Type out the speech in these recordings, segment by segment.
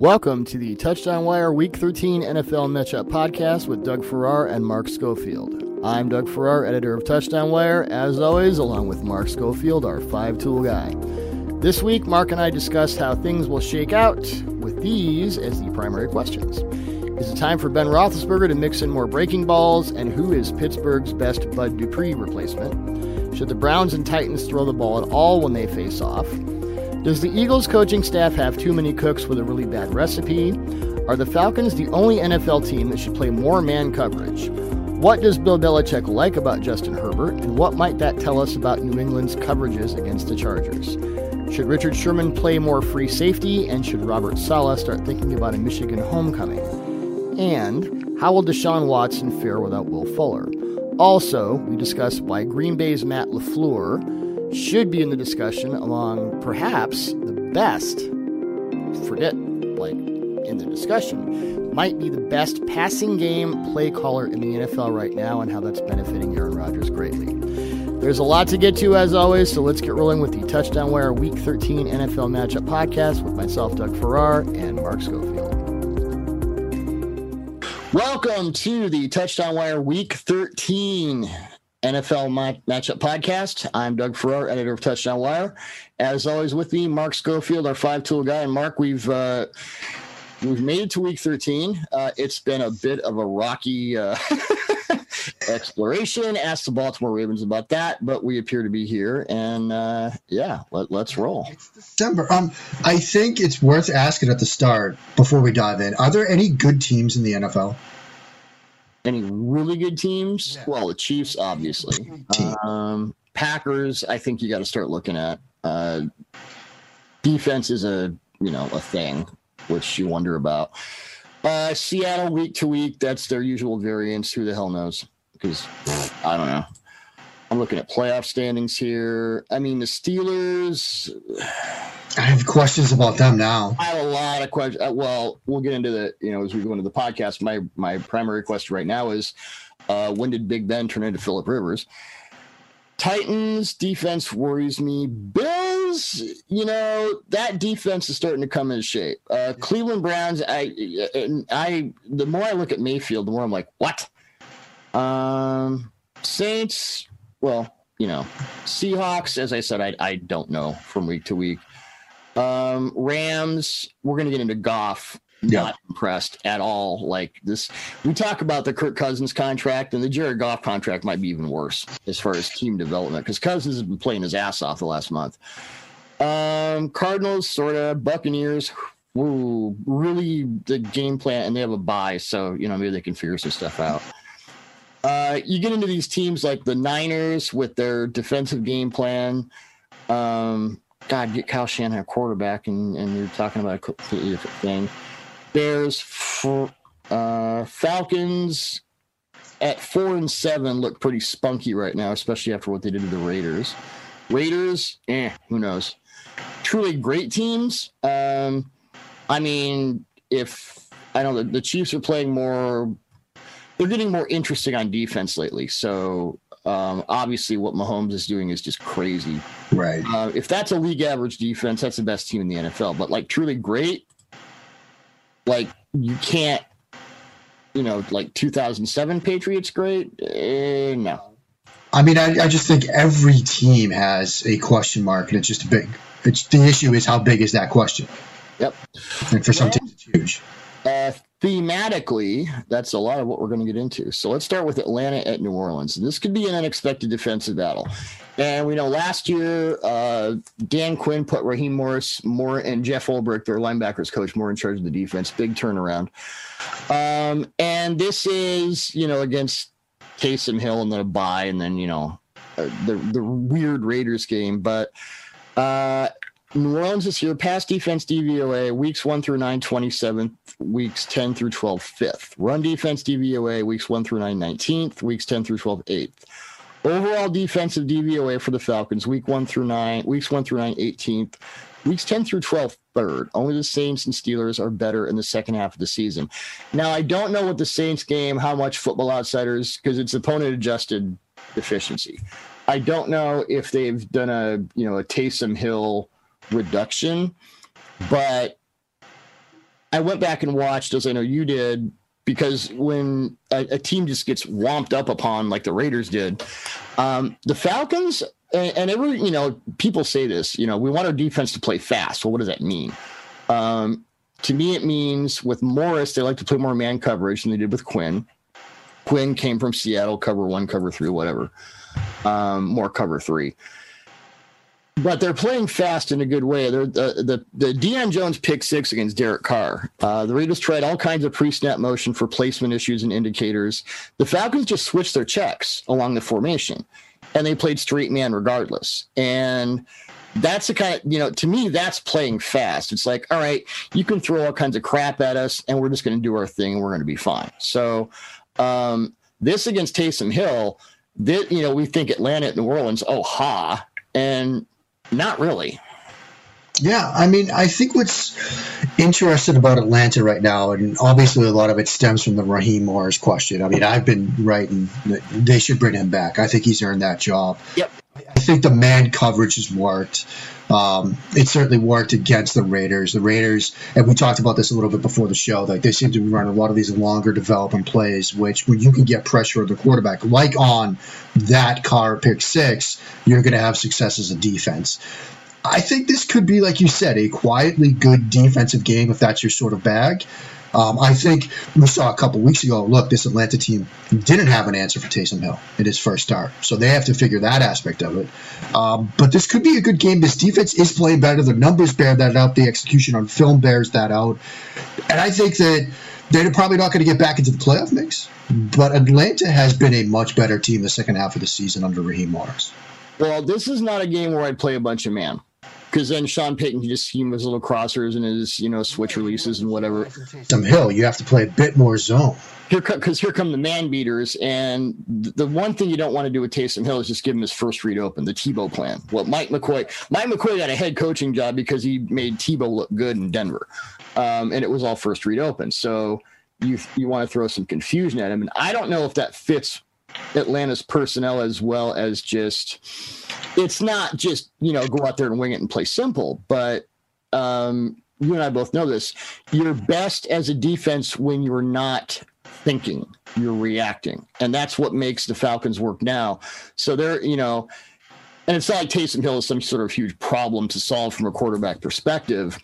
Welcome to the Touchdown Wire Week 13 NFL Matchup Podcast with Doug Farrar and Mark Schofield. I'm Doug Farrar, editor of Touchdown Wire, as always, along with Mark Schofield, our five tool guy. This week, Mark and I discussed how things will shake out with these as the primary questions. Is it time for Ben Roethlisberger to mix in more breaking balls? And who is Pittsburgh's best Bud Dupree replacement? Should the Browns and Titans throw the ball at all when they face off? Does the Eagles coaching staff have too many cooks with a really bad recipe? Are the Falcons the only NFL team that should play more man coverage? What does Bill Belichick like about Justin Herbert, and what might that tell us about New England's coverages against the Chargers? Should Richard Sherman play more free safety, and should Robert Saleh start thinking about a Michigan homecoming? And how will Deshaun Watson fare without Will Fuller? Also, we discuss why Green Bay's Matt LaFleur should be in the discussion among perhaps the best, forget like in the discussion, might be the best passing game play caller in the NFL right now and how that's benefiting Aaron Rodgers greatly. There's a lot to get to as always, so let's get rolling with the Touchdown Wire Week 13 NFL Matchup Podcast with myself, Doug Farrar, and Mark Schofield. Welcome to the Touchdown Wire Week 13 NFL Matchup Podcast. I'm Doug Farrar, editor of Touchdown Wire. As always, with me, Mark Schofield, our five-tool guy. And Mark, we've uh, we've made it to Week 13. Uh, it's been a bit of a rocky uh, exploration. Ask the Baltimore Ravens about that, but we appear to be here, and uh, yeah, let, let's roll. It's December. Um, I think it's worth asking at the start before we dive in. Are there any good teams in the NFL? Any really good teams? Yeah. Well, the Chiefs, obviously. Um, Packers, I think you got to start looking at. Uh, defense is a you know a thing, which you wonder about. Uh, Seattle week to week, that's their usual variance. Who the hell knows? Because I don't know. I'm looking at playoff standings here. I mean, the Steelers. I have questions about them now. I have a lot of questions. Uh, well, we'll get into the you know as we go into the podcast. My my primary question right now is, uh, when did Big Ben turn into Philip Rivers? Titans defense worries me. Bills, you know, that defense is starting to come into shape. Uh, Cleveland Browns, I, I, the more I look at Mayfield, the more I'm like, what? Um, Saints, well, you know, Seahawks, as I said, I, I don't know from week to week. Um, Rams, we're going to get into Goff not impressed at all. Like this, we talk about the Kirk Cousins contract and the Jared Goff contract might be even worse as far as team development because Cousins has been playing his ass off the last month. Um, Cardinals, sort of Buccaneers. Really the game plan, and they have a bye, so you know maybe they can figure some stuff out. Uh, you get into these teams like the Niners with their defensive game plan. Um, God, get Kyle Shanahan quarterback, and, and you're talking about a completely different thing. Bears, uh, Falcons at four and seven look pretty spunky right now, especially after what they did to the Raiders. Raiders, eh, who knows? Truly great teams. Um, I mean, if I know the, the Chiefs are playing more, they're getting more interesting on defense lately. So um, obviously, what Mahomes is doing is just crazy. Right. Uh, if that's a league average defense, that's the best team in the NFL. But like truly great, like you can't, you know, like 2007 Patriots great. Uh, no. I mean, I, I just think every team has a question mark, and it's just a big. It's the issue is how big is that question. Yep. And for some well, teams, it's huge. Uh, thematically, that's a lot of what we're going to get into. So let's start with Atlanta at New Orleans. This could be an unexpected defensive battle. And we know last year, uh, Dan Quinn put Raheem Morris more and Jeff Ulbrich, their linebackers coach, more in charge of the defense. Big turnaround. Um, and this is, you know, against Taysom Hill and then bye, and then, you know, uh, the, the weird Raiders game. But uh, New Orleans this year, pass defense DVOA, weeks 1 through 9, 27th, weeks 10 through 12, 5th. Run defense DVOA, weeks 1 through 9, 19th, weeks 10 through 12, 8th. Overall defensive DVOA for the Falcons, week 1 through 9, weeks 1 through 9, 18th, weeks 10 through 12, 3rd. Only the Saints and Steelers are better in the second half of the season. Now, I don't know what the Saints game, how much football outsiders, because it's opponent adjusted deficiency. I don't know if they've done a, you know, a Taysom Hill reduction. But I went back and watched, as I know you did, because when a, a team just gets womped up upon, like the Raiders did, um, the Falcons, and, and every, you know, people say this, you know, we want our defense to play fast. Well, what does that mean? Um, to me, it means with Morris, they like to play more man coverage than they did with Quinn. Quinn came from Seattle, cover one, cover three, whatever, um, more cover three but they're playing fast in a good way. They're, the the the Deion Jones pick six against Derek Carr. Uh, the Raiders tried all kinds of pre-snap motion for placement issues and indicators. The Falcons just switched their checks along the formation, and they played straight man regardless. And that's the kind of you know to me that's playing fast. It's like all right, you can throw all kinds of crap at us, and we're just going to do our thing, and we're going to be fine. So um, this against Taysom Hill. That you know, we think Atlanta at New Orleans, oh ha, and not really. Yeah, I mean, I think what's interesting about Atlanta right now, and obviously a lot of it stems from the Raheem Morris question. I mean, I've been writing they should bring him back. I think he's earned that job. Yep. I think the man coverage has worked. Um, it certainly worked against the Raiders. The Raiders, and we talked about this a little bit before the show, like they seem to be running a lot of these longer developing plays, which when you can get pressure on the quarterback, like on that Carr pick six, you're going to have success as a defense. I think this could be, like you said, a quietly good defensive game if that's your sort of bag. Um, I think we saw a couple weeks ago. Look, this Atlanta team didn't have an answer for Taysom Hill in his first start, so they have to figure that aspect of it. Um, but this could be a good game. This defense is playing better. The numbers bear that out. The execution on film bears that out. And I think that they're probably not going to get back into the playoff mix. But Atlanta has been a much better team the second half of the season under Raheem Morris. Well, this is not a game where I'd play a bunch of man because then Sean Payton can just scheme his little crossers and his you know switch releases and whatever. Some hill, you have to play a bit more zone. Here, because here come the man beaters, and the one thing you don't want to do with Taysom Hill is just give him his first read open, the Tebow plan. What Mike McCoy, Mike McCoy got a head coaching job because he made Tebow look good in Denver, um, and it was all first read open. So you you want to throw some confusion at him, and I don't know if that fits Atlanta's personnel as well as just it's not just you know go out there and wing it and play simple, but um, you and I both know this. You're best as a defense when you're not thinking, you're reacting, and that's what makes the Falcons work now. So they're you know. And it's not like Taysom Hill is some sort of huge problem to solve from a quarterback perspective.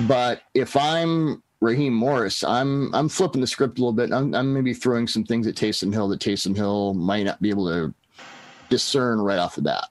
But if I'm Raheem Morris, I'm I'm flipping the script a little bit. I'm, I'm maybe throwing some things at Taysom Hill that Taysom Hill might not be able to discern right off the bat.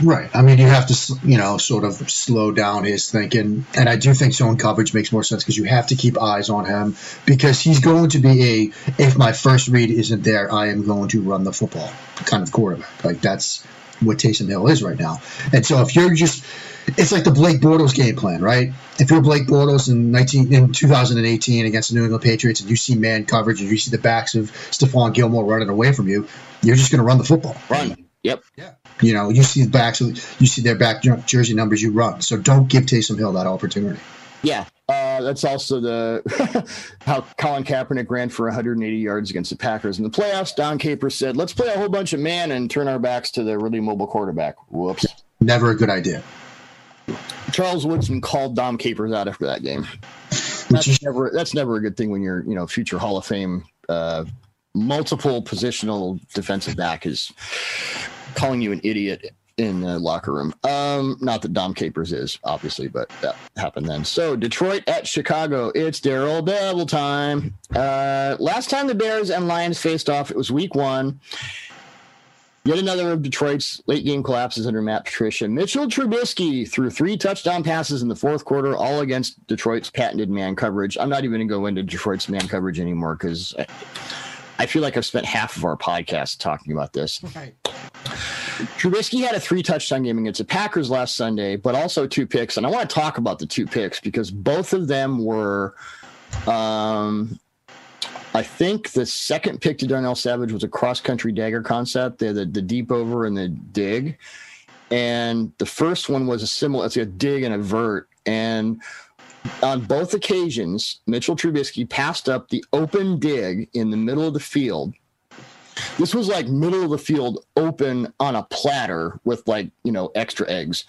Right. I mean, you have to, you know, sort of slow down his thinking. And I do think zone coverage makes more sense because you have to keep eyes on him because he's going to be a, if my first read isn't there, I am going to run the football kind of quarterback. Like that's what Taysom Hill is right now. And so if you're just, it's like the Blake Bortles game plan, right? If you're Blake Bortles in 19 in 2018 against the New England Patriots and you see man coverage and you see the backs of Stephon Gilmore running away from you, you're just going to run the football. Run. Yep. Yeah. You know, you see the backs, you see their back jersey numbers, you run. So don't give Taysom Hill that opportunity. Yeah, uh, that's also the how Colin Kaepernick ran for 180 yards against the Packers in the playoffs. Dom Capers said, "Let's play a whole bunch of man and turn our backs to the really mobile quarterback." Whoops. Never a good idea. Charles Woodson called Dom Capers out after that game. That's never that's never a good thing when you're you know future Hall of Fame uh, multiple positional defensive back is calling you an idiot in the locker room. Um, not that Dom Capers is, obviously, but that happened then. So Detroit at Chicago. It's Darrell Bevell time. Uh, last time the Bears and Lions faced off, it was week one. Yet another of Detroit's late game collapses under Matt Patricia. Mitchell Trubisky threw three touchdown passes in the fourth quarter, all against Detroit's patented man coverage. I'm not even going to go into Detroit's man coverage anymore because I, I, feel like I've spent half of our podcast talking about this. Right. Trubisky had a three touchdown game against the Packers last Sunday, but also two picks. And I want to talk about the two picks because both of them were, um, I think the second pick to Darnell Savage was a cross country dagger concept. They the, the deep over and the dig. And the first one was a similar, it's a dig and a vert. And on both occasions, Mitchell Trubisky passed up the open dig in the middle of the field this was like middle of the field, open on a platter with like you know extra eggs,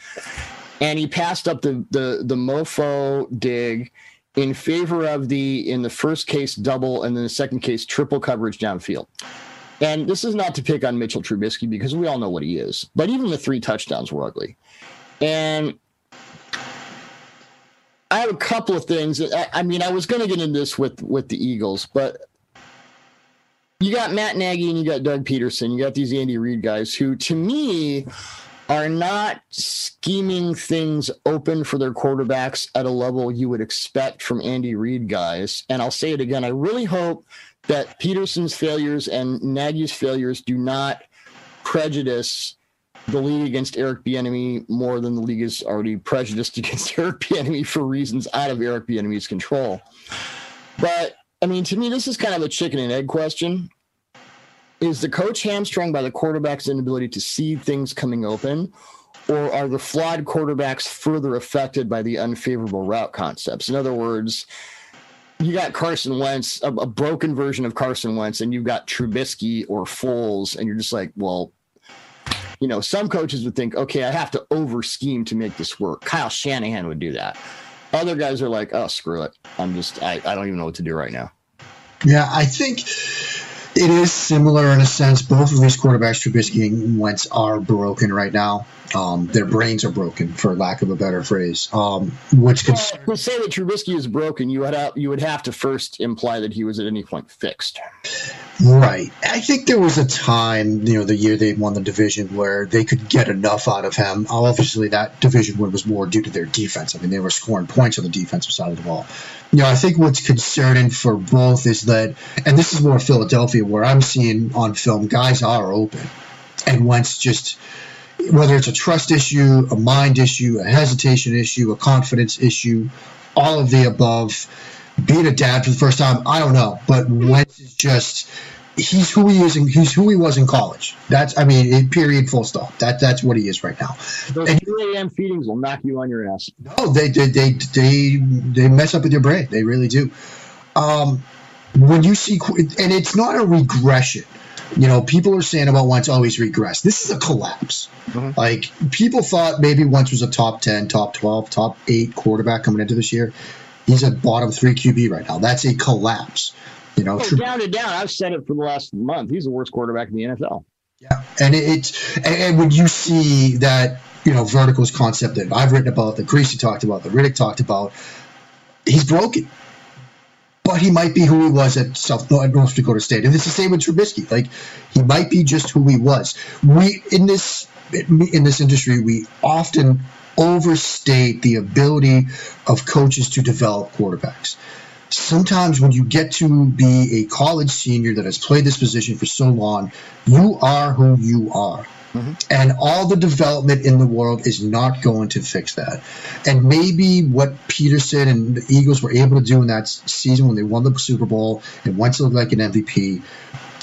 and he passed up the the the mofo dig in favor of the in the first case double and then the second case triple coverage downfield. And this is not to pick on Mitchell Trubisky because we all know what he is, but even the three touchdowns were ugly. And I have a couple of things. I, I mean, I was going to get into this with with the Eagles, but you got Matt Nagy and you got Doug Pederson, You got these Andy Reid guys who, to me, are not scheming things open for their quarterbacks at a level you would expect from Andy Reid guys. And I'll say it again. I really hope that Pederson's failures and Nagy's failures do not prejudice the league against Eric Bieniemy more than the league is already prejudiced against Eric Bieniemy for reasons out of Eric Bieniemy's control. But I mean, to me, this is kind of a chicken and egg question. Is the coach hamstrung by the quarterback's inability to see things coming open, or are the flawed quarterbacks further affected by the unfavorable route concepts? In other words, you got Carson Wentz, a, a broken version of Carson Wentz, and you've got Trubisky or Foles, and you're just like, well, you know, some coaches would think, okay, I have to over scheme to make this work. Kyle Shanahan would do that. Other guys are like, oh, screw it. I'm just, I, I don't even know what to do right now. Yeah, I think it is similar in a sense. Both of these quarterbacks, Trubisky and Wentz, are broken right now. Um, their brains are broken, for lack of a better phrase. Um, which could well, say that Trubisky is broken, you would have, you would have to first imply that he was at any point fixed. Right. I think there was a time, you know, the year they won the division where they could get enough out of him. Obviously, that division win was more due to their defense. I mean, they were scoring points on the defensive side of the ball. You know, I think what's concerning for both is that, and this is more Philadelphia, where I'm seeing on film, guys are open. And once just, whether it's a trust issue, a mind issue, a hesitation issue, a confidence issue, all of the above being a dad for the first time, I don't know. But Wentz is just he's who he is and he's who he was in college. That's I mean, period, full stop. That that's what he is right now. Those and, 2 a.m. feedings will knock you on your ass. No, they they they they, they mess up with your brain. They really do. Um, when you see and it's not a regression. You know, people are saying about Wentz always regress. This is a collapse. Mm-hmm. Like people thought maybe Wentz was a top ten, top twelve, top eight quarterback coming into this year. He's a bottom three QB right now. That's a collapse. You know, oh, down to down. I've said it for the last month. He's the worst quarterback in the NFL. Yeah, and it's and, and when you see that you know verticals concept that I've written about, that Greasy talked about, that Riddick talked about, he's broken. But he might be who he was at South uh, at North Dakota State, and it's the same with Trubisky. Like he might be just who he was. We in this in this industry, we often overstate the ability of coaches to develop quarterbacks. Sometimes when you get to be a college senior that has played this position for so long, you are who you are. Mm-hmm. And all the development in the world is not going to fix that. And maybe what Pederson and the Eagles were able to do in that season when they won the Super Bowl and went to look like an MVP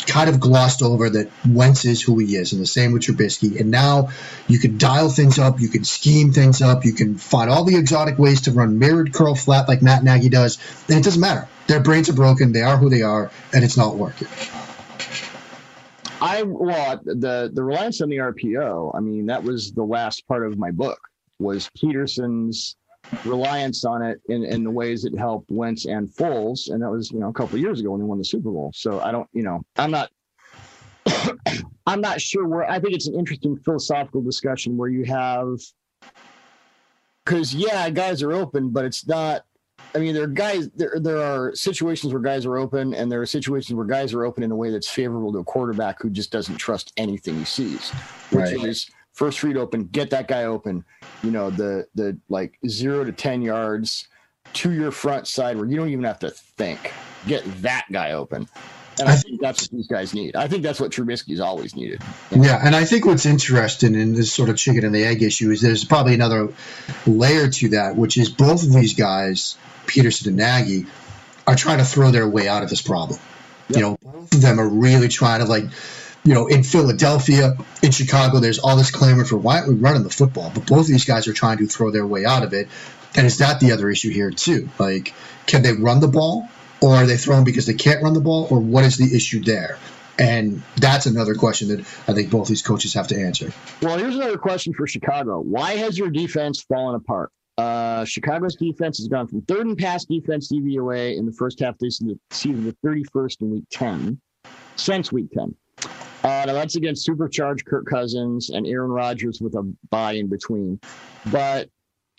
kind of glossed over that Wentz is who he is, and the same with Trubisky. And now you can dial things up, you can scheme things up, you can find all the exotic ways to run mirrored curl flat like Matt Nagy does, and it doesn't matter. Their brains are broken, they are who they are, and it's not working. I well the the reliance on the RPO. I mean, that was the last part of my book was Pederson's reliance on it in, in the ways it helped Wentz and Foles. And that was, you know, a couple years ago when they won the Super Bowl. So I don't, you know, I'm not I'm not sure where I think it's an interesting philosophical discussion where you have because yeah, guys are open, but it's not I mean, there are guys. There, there are situations where guys are open, and there are situations where guys are open in a way that's favorable to a quarterback who just doesn't trust anything he sees, which right. is first read open, get that guy open. You know, the the like zero to ten yards to your front side where you don't even have to think. Get that guy open. And I think that's what these guys need. I think that's what these guys need. I think that's what Trubisky's always needed. Yeah, and I think what's interesting in this sort of chicken and the egg issue is there's probably another layer to that, which is both of these guys, Pederson and Nagy, are trying to throw their way out of this problem. Yep. You know, both of them are really trying to like, you know, in Philadelphia, in Chicago, there's all this clamor for why aren't we running the football? But both of these guys are trying to throw their way out of it. And is that the other issue here too? Like, can they run the ball, or are they throwing because they can't run the ball, or what is the issue there? And that's another question that I think both these coaches have to answer. Well, here's another question for Chicago. Why has your defense fallen apart? Uh, Chicago's defense has gone from third and pass defense DVOA in the first half of this season to 31st in week 10 since week 10. Uh, now that's against supercharged Kirk Cousins and Aaron Rodgers with a bye in between. But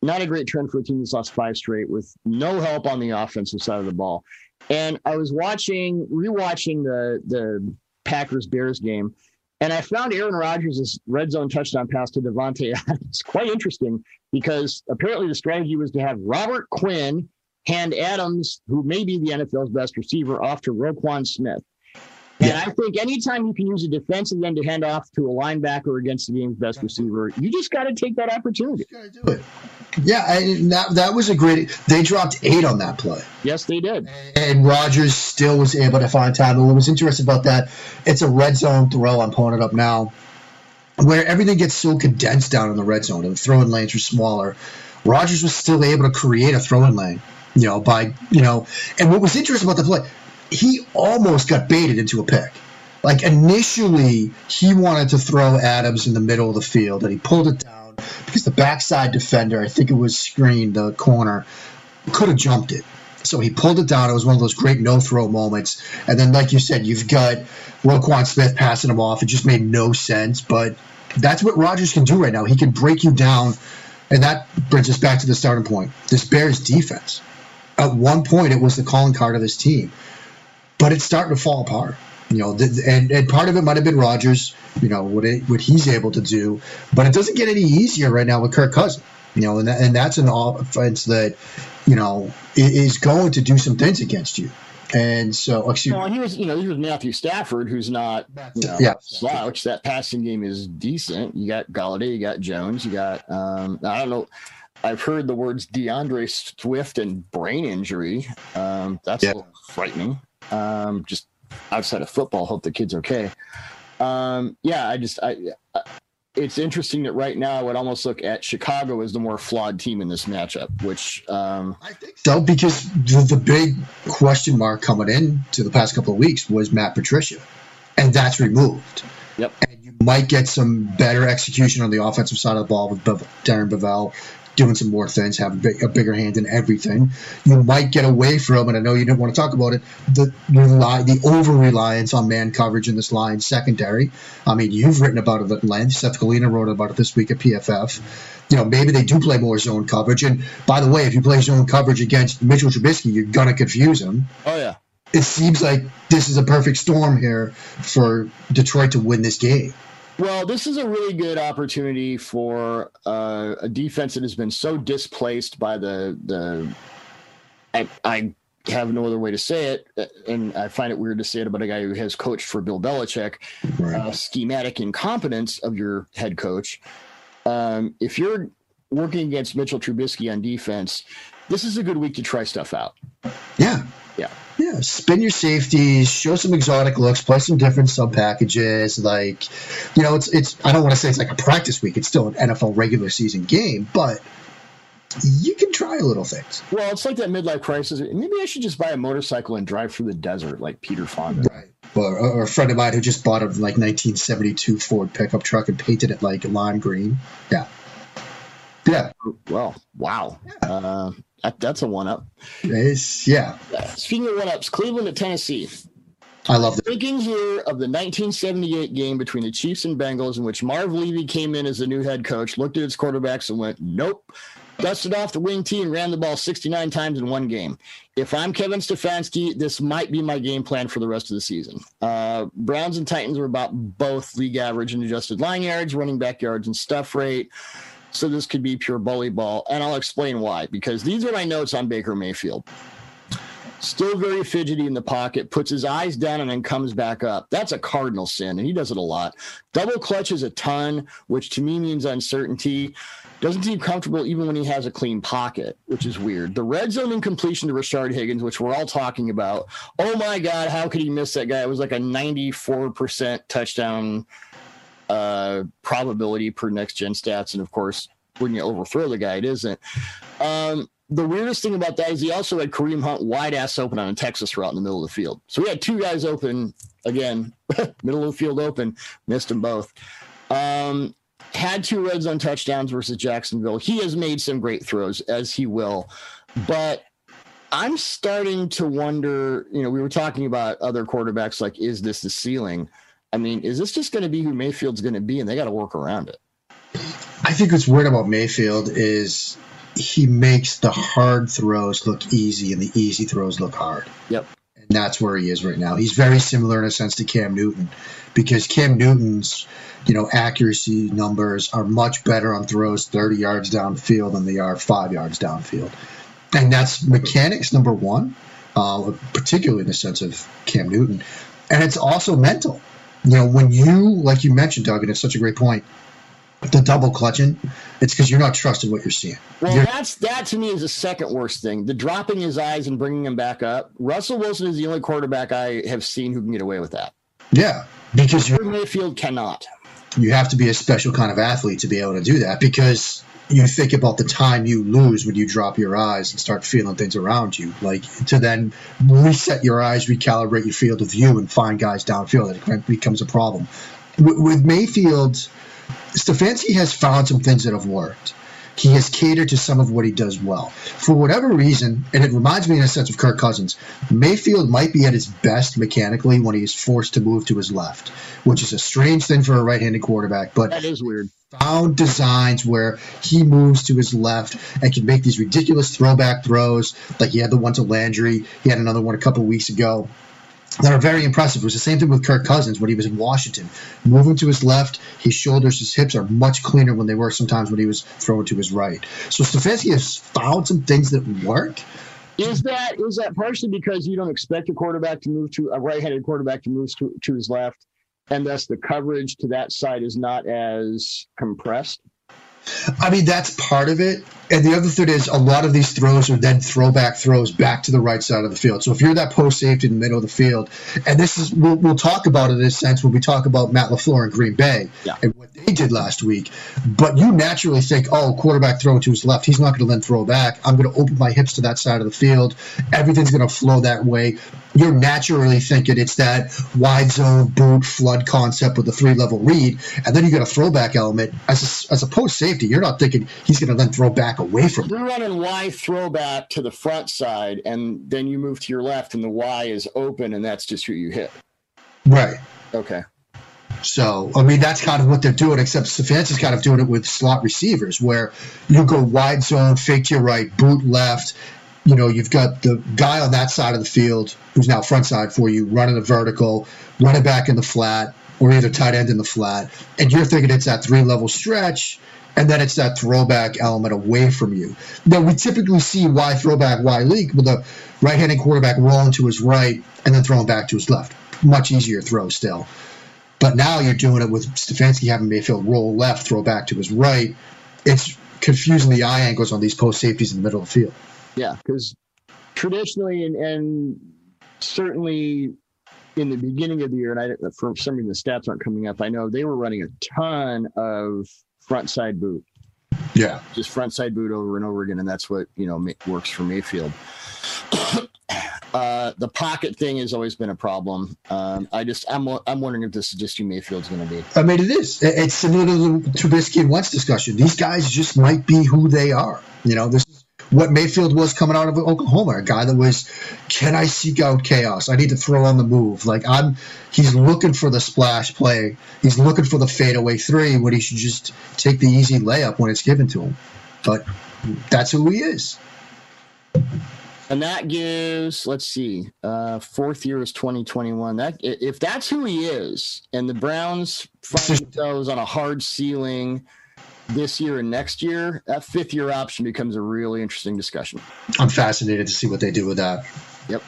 not a great trend for a team that's lost five straight with no help on the offensive side of the ball. And I was watching, rewatching the the Packers Bears game, and I found Aaron Rodgers' red zone touchdown pass to Davante Adams quite interesting because apparently the strategy was to have Robert Quinn hand Adams, who may be the NFL's best receiver, off to Roquan Smith. And Yeah. I think anytime you can use a defensive end to hand off to a linebacker against the game's best receiver, you just got to take that opportunity. Do it. Yeah, and that that was a great. They dropped eight on that play. Yes, they did. and Rodgers still was able to find time. And what was interesting about that, it's a red zone throw. I'm pulling it up now, where everything gets so condensed down in the red zone and the throwing lanes are smaller. Rodgers was still able to create a throwing lane, you know, by you know. And what was interesting about the play, he almost got baited into a pick. Like initially, he wanted to throw Adams in the middle of the field, and he pulled it down because the backside defender, I think it was screened, the corner, could have jumped it. So he pulled it down. It was one of those great no throw moments. And then, like you said, you've got Roquan Smith passing him off. It just made no sense. But that's what Rodgers can do right now. He can break you down. And that brings us back to the starting point. This Bears defense. At one point, it was the calling card of this team, but it's starting to fall apart. You know, and, and part of it might have been Rodgers. You know what it, what he's able to do, but it doesn't get any easier right now with Kirk Cousins. You know, and that, and that's an offense that you know is going to do some things against you. And so, excuse Well, he was, you know, he was Matthew Stafford, who's not, you know, Yeah. slouch. That passing game is decent. You got Golladay, you got Jones, you got, um, I don't know. I've heard the words D'Andre Swift and brain injury. Um, that's Yeah. a little frightening. Um, just outside of football, hope the kid's okay. Um, yeah, I just, I, I, it's interesting that right now I would almost look at Chicago as the more flawed team in this matchup, which, um, I think so because the, the big question mark coming in to the past couple of weeks was Matt Patricia, and that's removed. Yep. And you might get some better execution on the offensive side of the ball with Bev- Darrell Bevell doing some more things, have a, big, a bigger hand in everything. You might get away from, and I know you didn't want to talk about it, the rely, the over reliance on man coverage in this line secondary. I mean, you've written about it at length. Seth Galina wrote about it this week at PFF. You know, maybe they do play more zone coverage. And by the way, if you play zone coverage against Mitchell Trubisky, you're gonna confuse him oh yeah. it seems like this is a perfect storm here for Detroit to win this game. Well, this is a really good opportunity for uh, a defense that has been so displaced by the the. I, I have no other way to say it, and I find it weird to say it about a guy who has coached for Bill Belichick. Uh, schematic incompetence of your head coach. Um, if you're working against Mitchell Trubisky on defense, this is a good week to try stuff out. Yeah. Yeah. Yeah. Spin your safeties, show some exotic looks, play some different sub packages. Like, you know, it's it's I don't want to say it's like a practice week. It's still an NFL regular season game, but you can try little things. Well, it's like that midlife crisis. Maybe I should just buy a motorcycle and drive through the desert like Peter Fonda. Right. Or, or a friend of mine who just bought a like 1972 Ford pickup truck and painted it like lime green. Yeah. Yeah. Well, wow. Uh, that, that's a one up. It's, yeah. Speaking of one ups, Cleveland at Tennessee. I love the Thinking here of the 1978 game between the Chiefs and Bengals, in which Marv Levy came in as the new head coach, looked at his quarterbacks and went, nope. Dusted off the wing tee and ran the ball 69 times in one game. If I'm Kevin Stefanski, this might be my game plan for the rest of the season. Uh, Browns and Titans were about both league average and adjusted line yards, running back yards, and stuff rate. So this could be pure bully ball. And I'll explain why, because these are my notes on Baker Mayfield. still very fidgety in the pocket, puts his eyes down and then comes back up. That's a cardinal sin, and he does it a lot. Double clutches a ton, which to me means uncertainty. Doesn't seem comfortable even when he has a clean pocket, which is weird. The red zone incompletion to Rashard Higgins, which we're all talking about. Oh my God, how could he miss that guy? It was like a 94% touchdown uh, probability per next gen stats. And of course, when you overthrow the guy, it isn't. Um, the weirdest thing about that is he also had Kareem Hunt wide ass open on a Texas route in the middle of the field. So we had two guys open again, middle of the field open, missed them both. Um, had two red zone touchdowns versus Jacksonville. He has made some great throws, as he will, but I'm starting to wonder. You know, we were talking about other quarterbacks. Like, is this the ceiling? I mean, is this just going to be who Mayfield's going to be, and they got to work around it? I think what's weird about Mayfield is he makes the hard throws look easy and the easy throws look hard. Yep. And that's where he is right now. He's very similar in a sense to Cam Newton because Cam Newton's, you know, accuracy numbers are much better on throws 30 yards downfield than they are 5 yards downfield. And that's mechanics number 1, uh, particularly in the sense of Cam Newton. And it's also mental. You know, when you, like you mentioned, Doug, and it's such a great point, the double clutching, it's because you're not trusting what you're seeing. Well, You're- that's that to me is the second worst thing. The dropping his eyes and bringing him back up. Russell Wilson is the only quarterback I have seen who can get away with that. yeah, because Mayfield cannot. you have to be a special kind of athlete to be able to do that because you think about the time you lose when you drop your eyes and start feeling things around you like to then reset your eyes recalibrate your field of view and find guys downfield it becomes a problem. With, mayfield stefanski has found some things that have worked he has catered to some of what he does well. For whatever reason, and it reminds me in a sense of Kirk Cousins, Mayfield might be at his best mechanically when he is forced to move to his left, which is a strange thing for a right handed quarterback. But That is weird. found designs where he moves to his left and can make these ridiculous throwback throws. Like he had the one to Landry, he had another one a couple weeks ago that are very impressive. It was the same thing with Kirk Cousins when he was in Washington. Moving to his left, his shoulders, his hips are much cleaner when they were sometimes when he was throwing to his right. So Stefanski has found some things that work. Is that is that partially because you don't expect a quarterback to move to a right-handed quarterback to move to, to his left, and thus the coverage to that side is not as compressed? I mean, that's part of it. And the other thing is, a lot of these throws are then throwback throws back to the right side of the field. So if you're that post safety in the middle of the field, and this is, we'll, we'll talk about it in a sense when we talk about Matt LaFleur and Green Bay Yeah. and what they did last week. But you naturally think, oh, quarterback throwing to his left, he's not going to then throw back. I'm going to open my hips to that side of the field. Everything's going to flow that way. You're naturally thinking it's that wide zone boot flood concept with the three level read, and then you get a throwback element as a, as a post safety. You're not thinking he's going to then throw back away from you. You're running Y throwback to the front side, and then you move to your left, and the Y is open, and that's just who you hit. Right. Okay. So, I mean, that's kind of what they're doing, except Stefanski's kind of doing it with slot receivers, where you go wide zone, fake to your right, boot left. You know, you've got the guy on that side of the field who's now front side for you, running a vertical, running back in the flat, or either tight end in the flat. And you're thinking it's that three level stretch, and then it's that throwback element away from you. Now, we typically see Y throwback, Y leak with a right handed quarterback rolling to his right and then throwing back to his left. Much easier throw still. But now you're doing it with Stefanski having Mayfield roll left, throw back to his right. It's confusing the eye angles on these post safeties in the middle of the field. Yeah, because traditionally and, and certainly in the beginning of the year, and I for some reason the stats aren't coming up. I know they were running a ton of front side boot, Yeah. just front side boot over and over again, and that's what you know works for Mayfield. uh, the pocket thing has always been a problem. Um, I just I'm I'm wondering if this is just who Mayfield's going to be. I mean, it is. It's similar to the Trubisky and Wentz discussion. These guys just might be who they are. You know, this is what Mayfield was coming out of Oklahoma, a guy that was, can I seek out chaos? I need to throw on the move. Like I'm, he's looking for the splash play. He's looking for the fadeaway three when he should just take the easy layup when it's given to him. But that's who he is. And that gives, let's see, uh, fourth year is 2021. That if that's who he is, and the Browns find themselves on a hard ceiling this year and next year, that fifth year option becomes a really interesting discussion. I'm fascinated to see what they do with that. Yep.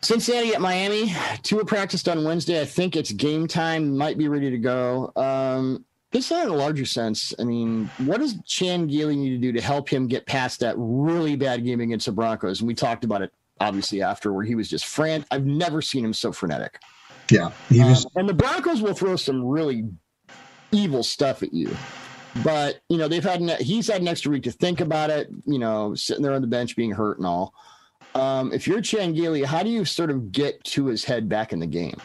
Cincinnati at Miami. Tua practiced on Wednesday. I think it's game time. Might be ready to go. Um, just in a larger sense, I mean, what does Chan Gailey need to do to help him get past that really bad game against the Broncos? And we talked about it obviously after where he was just frantic. I've never seen him so frenetic. Yeah, he was. Um, and the Broncos will throw some really evil stuff at you. But you know they've had he's had an extra week to think about it. You know, sitting there on the bench being hurt and all. Um, if you're Chan Gailey, how do you sort of get to his head back in the game?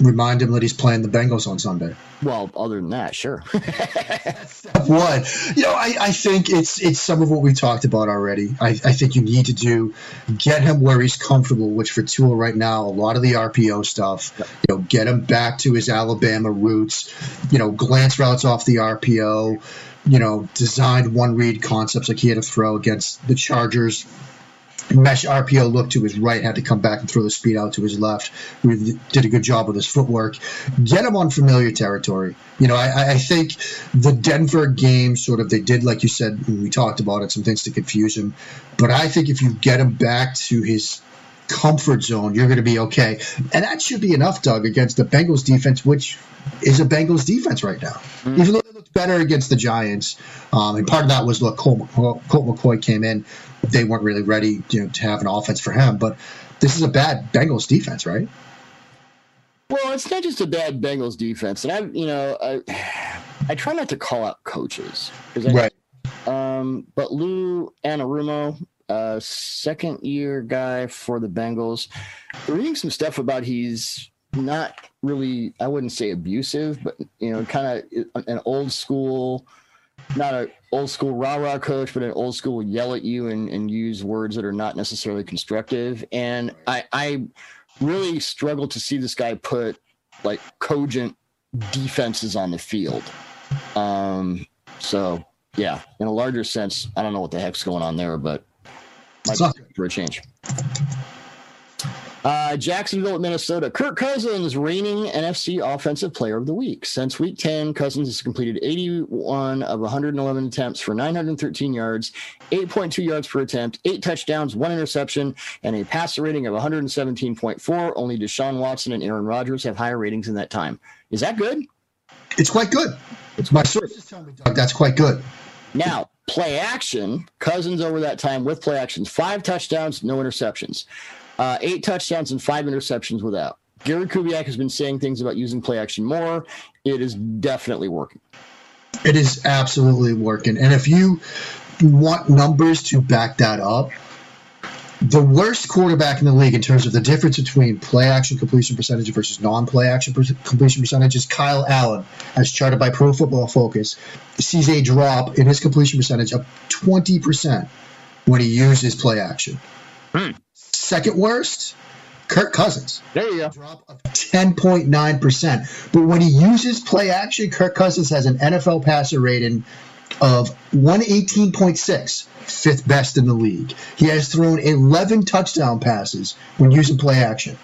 Remind him that he's playing the Bengals on Sunday. Well, other than that, sure. Step one, you know, I, I think it's it's some of what we talked about already. I, I think you need to do get him where he's comfortable, which for Tua right now, a lot of the RPO stuff, you know, get him back to his Alabama roots, you know, glance routes off the RPO, you know, designed one read concepts like he had to throw against the Chargers mesh RPO look to his right, had to come back and throw the speed out to his left. We did a good job with his footwork. Get him on familiar territory. You know, I, I think the Denver game sort of they did like you said we talked about it, some things to confuse him. But I think if you get him back to his comfort zone, you're going to be okay. And that should be enough, Doug, against the Bengals defense, which is a Bengals defense right now. Mm-hmm. Even though they looked better against the Giants, um, and part of that was look, Colt, Colt McCoy came in they weren't really ready you know, to have an offense for him. But this is a bad Bengals defense, right? Well, it's not just a bad Bengals defense, and I, you know, I, I try not to call out coaches because right. Um, but Lou Anarumo, uh, second year guy for the Bengals, reading some stuff about he's not really, I wouldn't say abusive, but you know, kind of an old school not a old school rah rah coach, but an old school yell at you and, and use words that are not necessarily constructive. And I, I really struggle to see this guy put like cogent defenses on the field. Um, so yeah, in a larger sense, I don't know what the heck's going on there, but might for a change. Uh, Jacksonville at Minnesota. Kirk Cousins reigning NFC Offensive Player of the Week. Since Week 10, Cousins has completed 81 of 111 attempts for 913 yards, 8.2 yards per attempt, eight touchdowns, one interception, and a passer rating of 117.4. Only Deshaun Watson and Aaron Rodgers have higher ratings in that time. Is that good? It's quite good. It's my sources tell me, Doug, that's quite good. Now, play action, Cousins over that time with play actions, five touchdowns, no interceptions. Uh, eight touchdowns and five interceptions without. Gary Kubiak has been saying things about using play action more. It is definitely working. It is absolutely working. And if you want numbers to back that up, the worst quarterback in the league in terms of the difference between play action completion percentage versus non play action per- completion percentage is Kyle Allen, as charted by Pro Football Focus, sees a drop in his completion percentage of 20% when he uses play action. Hmm. Second worst, Kirk Cousins. There you go. Drop of 10.9%. But when he uses play action, Kirk Cousins has an NFL passer rating of 118.6, fifth best in the league. He has thrown 11 touchdown passes when using play action.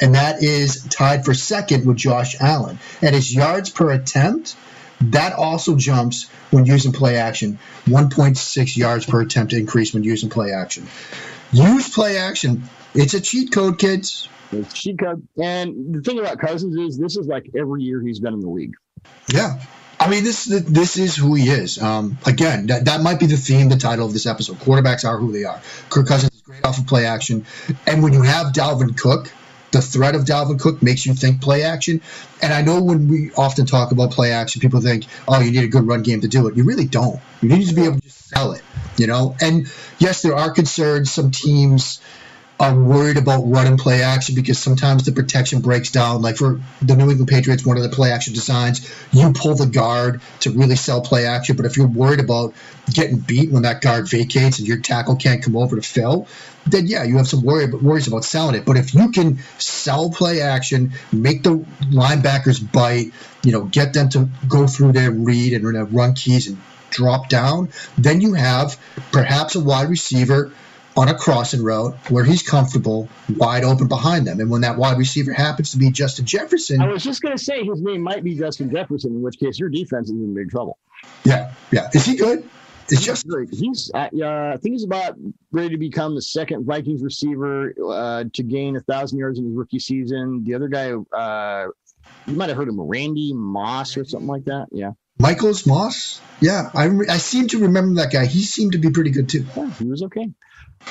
And that is tied for second with Josh Allen. And his yards per attempt, that also jumps when using play action. 1.6 yards per attempt increase when using play action. Use play action. It's a cheat code, kids. It's cheat code. And the thing about Cousins is this is like every year he's been in the league. Yeah. I mean, this this is who he is. Um, again, that, that might be the theme, the title of this episode. Quarterbacks are who they are. Kirk Cousins is great off of play action. And when you have Dalvin Cook, the threat of Dalvin Cook makes you think play action. And I know when we often talk about play action, people think, oh, you need a good run game to do it. You really don't. You need to be able to sell it, you know? And yes, there are concerns. Some teams are worried about run and play action because sometimes the protection breaks down. Like for the New England Patriots, one of the play action designs, you pull the guard to really sell play action. But if you're worried about getting beat when that guard vacates and your tackle can't come over to fill, then yeah, you have some worry, worries about selling it. But if you can sell play action, make the linebackers bite, you know, get them to go through their read and run keys and drop down, then you have perhaps a wide receiver on a crossing route where he's comfortable, wide open behind them. And when that wide receiver happens to be Justin Jefferson, I was just going to say his name might be Justin Jefferson, in which case your defense is in big trouble. Yeah, yeah. Is he good? It's just great. he's uh, I think he's about ready to become the second Vikings receiver uh, to gain a thousand yards in his rookie season. The other guy, uh, you might have heard him, Randy Moss or something like that. Yeah, Michael's Moss. Yeah, I I seem to remember that guy. He seemed to be pretty good too. yeah he was okay.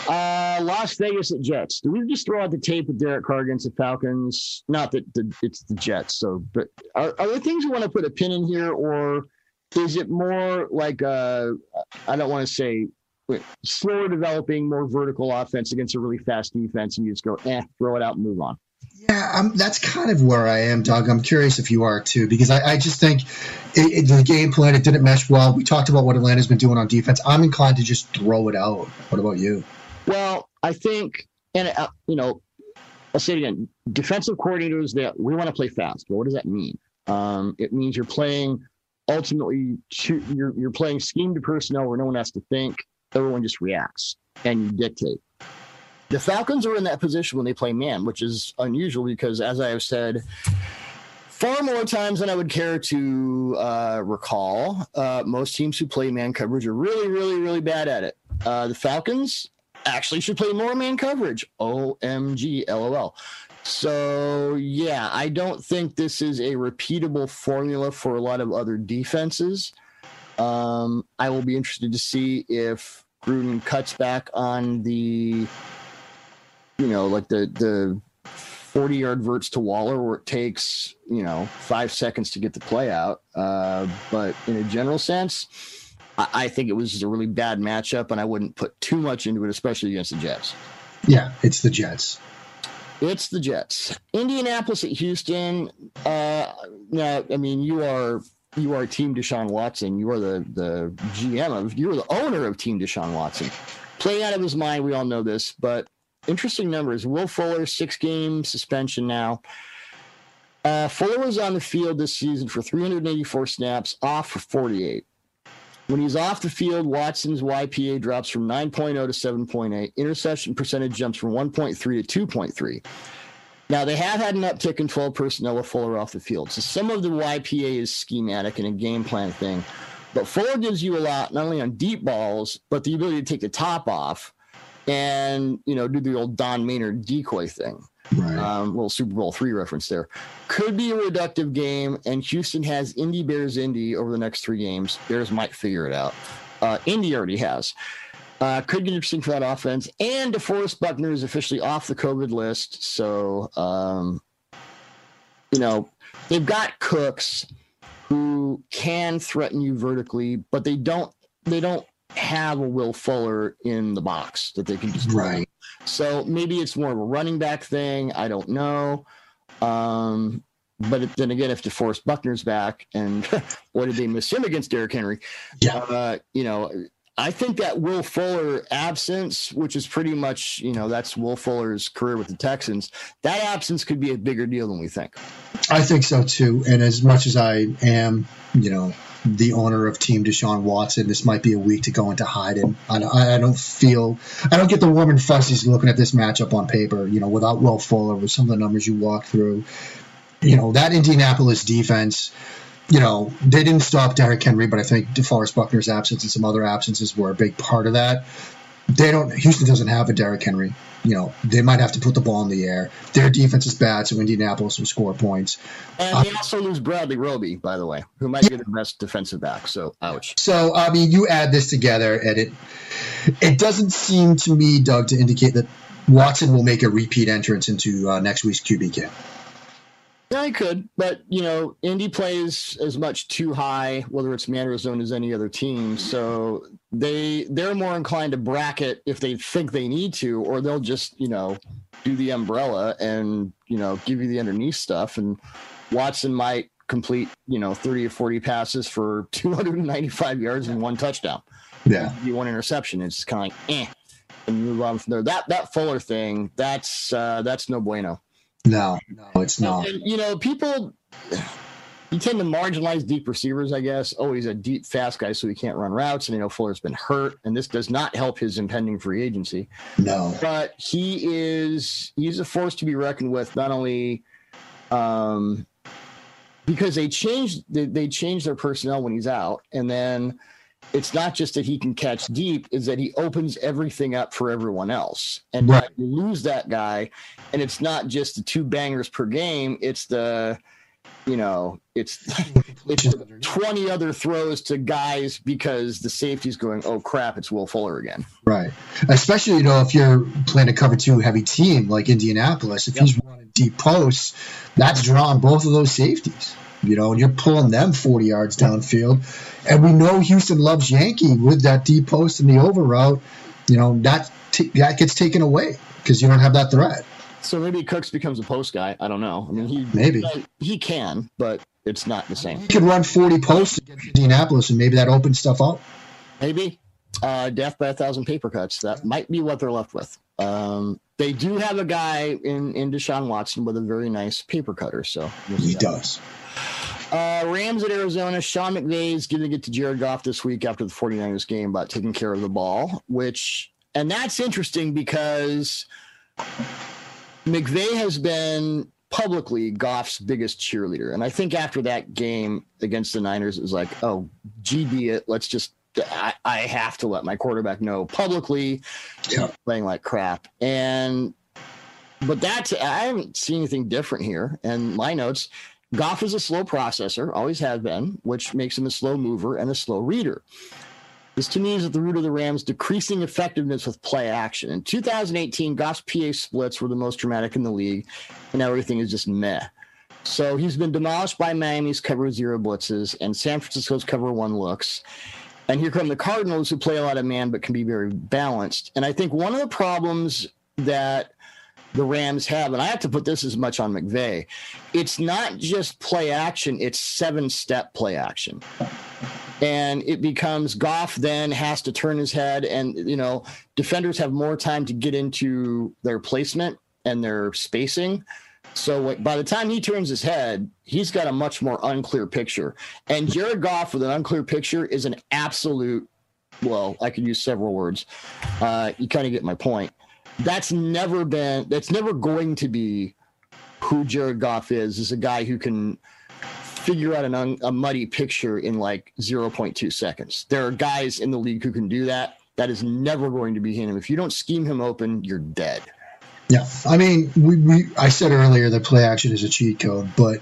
Uh, Las Vegas at Jets. Do we just throw out the tape with Derek Carr against the Falcons? Not that the, it's the Jets. So, but are, are there things you want to put a pin in here, or is it more like uh, I don't want to say slower developing, more vertical offense against a really fast defense, and you just go, eh, throw it out and move on. Yeah, I'm, that's kind of where I am, Doug. I'm curious if you are too, because I, I just think it, it, the game plan it didn't mesh well. We talked about what Atlanta's been doing on defense. I'm inclined to just throw it out. What about you? Well, I think, and uh, you know, I'll say it again: defensive coordinators that we want to play fast. But what does that mean? Um, it means you're playing ultimately. To, you're you're playing scheme to personnel where no one has to think. Everyone just reacts, and you dictate. The Falcons are in that position when they play man, which is unusual because, as I have said, far more times than I would care to uh, recall, uh, most teams who play man coverage are really, really, really bad at it. Uh, the Falcons actually should play more man coverage. OMG, LOL. So, yeah, I don't think this is a repeatable formula for a lot of other defenses. Um, I will be interested to see if Gruden cuts back on the, you know, like the the 40 yard verts to Waller where it takes, you know, five seconds to get the play out. Uh, but in a general sense, I, I think it was a really bad matchup, and I wouldn't put too much into it, especially against the Jets. Yeah, it's the Jets. It's the Jets. Indianapolis at Houston. Uh, now, I mean, you are you are Team Deshaun Watson. You are the the GM of. You are the owner of Team Deshaun Watson. Playing out of his mind, we all know this, but interesting numbers. Will Fuller, six game suspension now. Uh, Fuller was on the field this season for 384 snaps, off for 48. When he's off the field, Watson's YPA drops from 9.0 to 7.8. Interception percentage jumps from 1.3 to 2.3. Now, they have had an uptick in 12 personnel with Fuller off the field. So some of the YPA is schematic and a game plan thing. But Fuller gives you a lot, not only on deep balls, but the ability to take the top off and, you know, do the old Don Maynard decoy thing. Right. Um, little Super Bowl three reference there. Could be a reductive game, and Houston has Indy Bears Indy over the next three games. Bears might figure it out. Uh, Indy already has. Uh, could get interesting for that offense. And DeForest Buckner is officially off the COVID list. So, um, you know, they've got Cooks who can threaten you vertically, but they don't. They don't have a Will Fuller in the box that they can just Right. so maybe it's more of a running back thing. I don't know. Um, but then again, if DeForest Buckner's back, and what did they miss him against Derrick Henry? Yeah. Uh, you know, I think that Will Fuller absence, which is pretty much, you know, that's Will Fuller's career with the Texans, that absence could be a bigger deal than we think. I think so too. And as much as I am, you know, the owner of Team Deshaun Watson, this might be a week to go into hiding. I, I don't feel, I don't get the warm and fuzzies looking at this matchup on paper. You know, without Will Fuller, with some of the numbers you walk through, you know, that Indianapolis defense. You know, they didn't stop Derrick Henry, but I think DeForest Buckner's absence and some other absences were a big part of that. They don't. Houston doesn't have a Derrick Henry. You know, they might have to put the ball in the air. Their defense is bad, so Indianapolis will score points. And they also lose Bradley Roby, by the way, who might be the best defensive back. So, ouch. So I mean, you add this together, and it it doesn't seem to me, Doug, to indicate that Watson will make a repeat entrance into uh, next week's QB camp. Yeah, I could, but you know, Indy plays as much too high, whether it's man or zone, as any other team. So they they're more inclined to bracket if they think they need to, or they'll just you know do the umbrella and you know give you the underneath stuff. And Watson might complete you know thirty or forty passes for two hundred and ninety five yards and one touchdown. Yeah, You one interception. It's kind of like eh, and move on from there. That that Fuller thing, that's uh, that's no bueno. No, no, it's not. And, you know, people you tend to marginalize deep receivers, I guess. Oh, he's a deep, fast guy, so he can't run routes. And you know, Fuller's been hurt, and this does not help his impending free agency. No, But he is he's a force to be reckoned with, not only um because they changed they, they changed their personnel when he's out, and then it's not just that he can catch deep, is that he opens everything up for everyone else. And Right. you lose that guy, and it's not just the two bangers per game, it's the you know, it's it's 20 other throws to guys because the safety's going, oh crap, it's Will Fuller again. Right. Especially, you know, if you're playing a cover two heavy team like Indianapolis, if Yep. he's running deep posts, that's drawing both of those safeties. You know, and you're pulling them 40 yards downfield. And we know Houston loves Yankee with that deep post and the over route. You know, that, t- that gets taken away because you don't have that threat. So maybe Cooks becomes a post guy. I don't know. I mean, he Maybe. he can, but it's not the same. He could run 40 posts against Indianapolis and maybe that opens stuff up. Maybe uh, death by a thousand paper cuts. That might be what they're left with. Um, they do have a guy in in Deshaun Watson with a very nice paper cutter. So we'll He that. does. Uh, Rams at Arizona. Sean McVay is giving it to Jared Goff this week after the 49ers game about taking care of the ball, which, and that's interesting because McVay has been publicly Goff's biggest cheerleader. And I think after that game against the Niners, it was like, oh, GB it. Let's just, I, I have to let my quarterback know publicly Yeah. playing like crap. And, but that's, I haven't seen anything different here. And my notes, Goff is a slow processor, always has been, which makes him a slow mover and a slow reader. This to me is at the root of the Rams' decreasing effectiveness with play action. In 2018, Goff's PA splits were the most dramatic in the league, and everything is just meh. So he's been demolished by Miami's cover zero blitzes and San Francisco's cover one looks. And here come the Cardinals, who play a lot of man but can be very balanced. And I think one of the problems that the Rams have, and I have to put this as much on McVay, it's not just play action, it's seven step play action. And it becomes Goff then has to turn his head, and you know, defenders have more time to get into their placement and their spacing. So by the time he turns his head, he's got a much more unclear picture. And Jared Goff with an unclear picture is an absolute, well, I could use several words. Uh, you kind of get my point. That's never been, that's never going to be who Jared Goff is, is a guy who can figure out an un, a muddy picture in like 0.2 seconds. There are guys in the league who can do that. That is never going to be him. If you don't scheme him open, you're dead. Yeah, I mean, we, we I said earlier that play action is a cheat code, but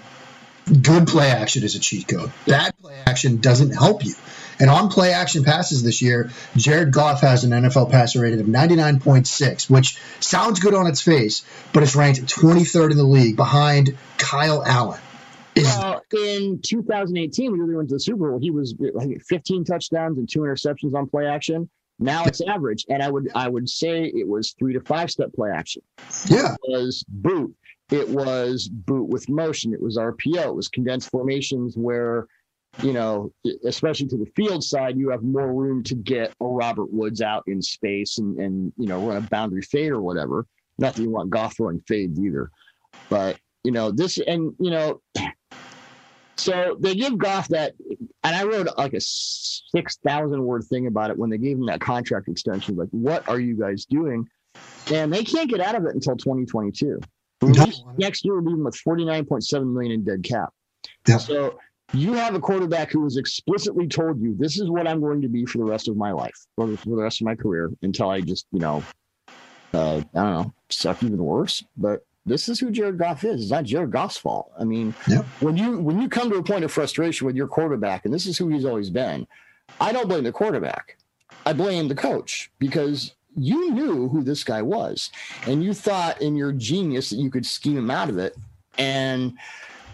good play action is a cheat code. Bad play action doesn't help you. And on play action passes this year, Jared Goff has an NFL passer rating of 99.6, which sounds good on its face, but it's ranked 23rd in the league behind Kyle Allen. Is Well, in 2018, when we went to the Super Bowl, he was think 15 touchdowns and two interceptions on play action. Now it's average, and I would I would say it was three to five step play action. yeah, It was boot. It was boot with motion. It was RPO. It was condensed formations where, you know, especially to the field side, you have more room to get a Robert Woods out in space and and you know run a boundary fade or whatever. Not that you want Goff throwing fades either, but you know this and you know. So they give Goff that, and I wrote like a six thousand word thing about it when they gave him that contract extension. Like, what are you guys doing? And they can't get out of it until 2022. No. Next year, we're leaving with 49.7 million in dead cap. Yeah. So you have a quarterback who has explicitly told you, "This is what I'm going to be for the rest of my life, or for the rest of my career, until I just, you know, uh, I don't know, suck even worse." But this is who Jared Goff is. It's not Jared Goff's fault. I mean, Yeah. when you when you come to a point of frustration with your quarterback, and this is who he's always been, I don't blame the quarterback. I blame the coach because you knew who this guy was, and you thought in your genius that you could scheme him out of it, and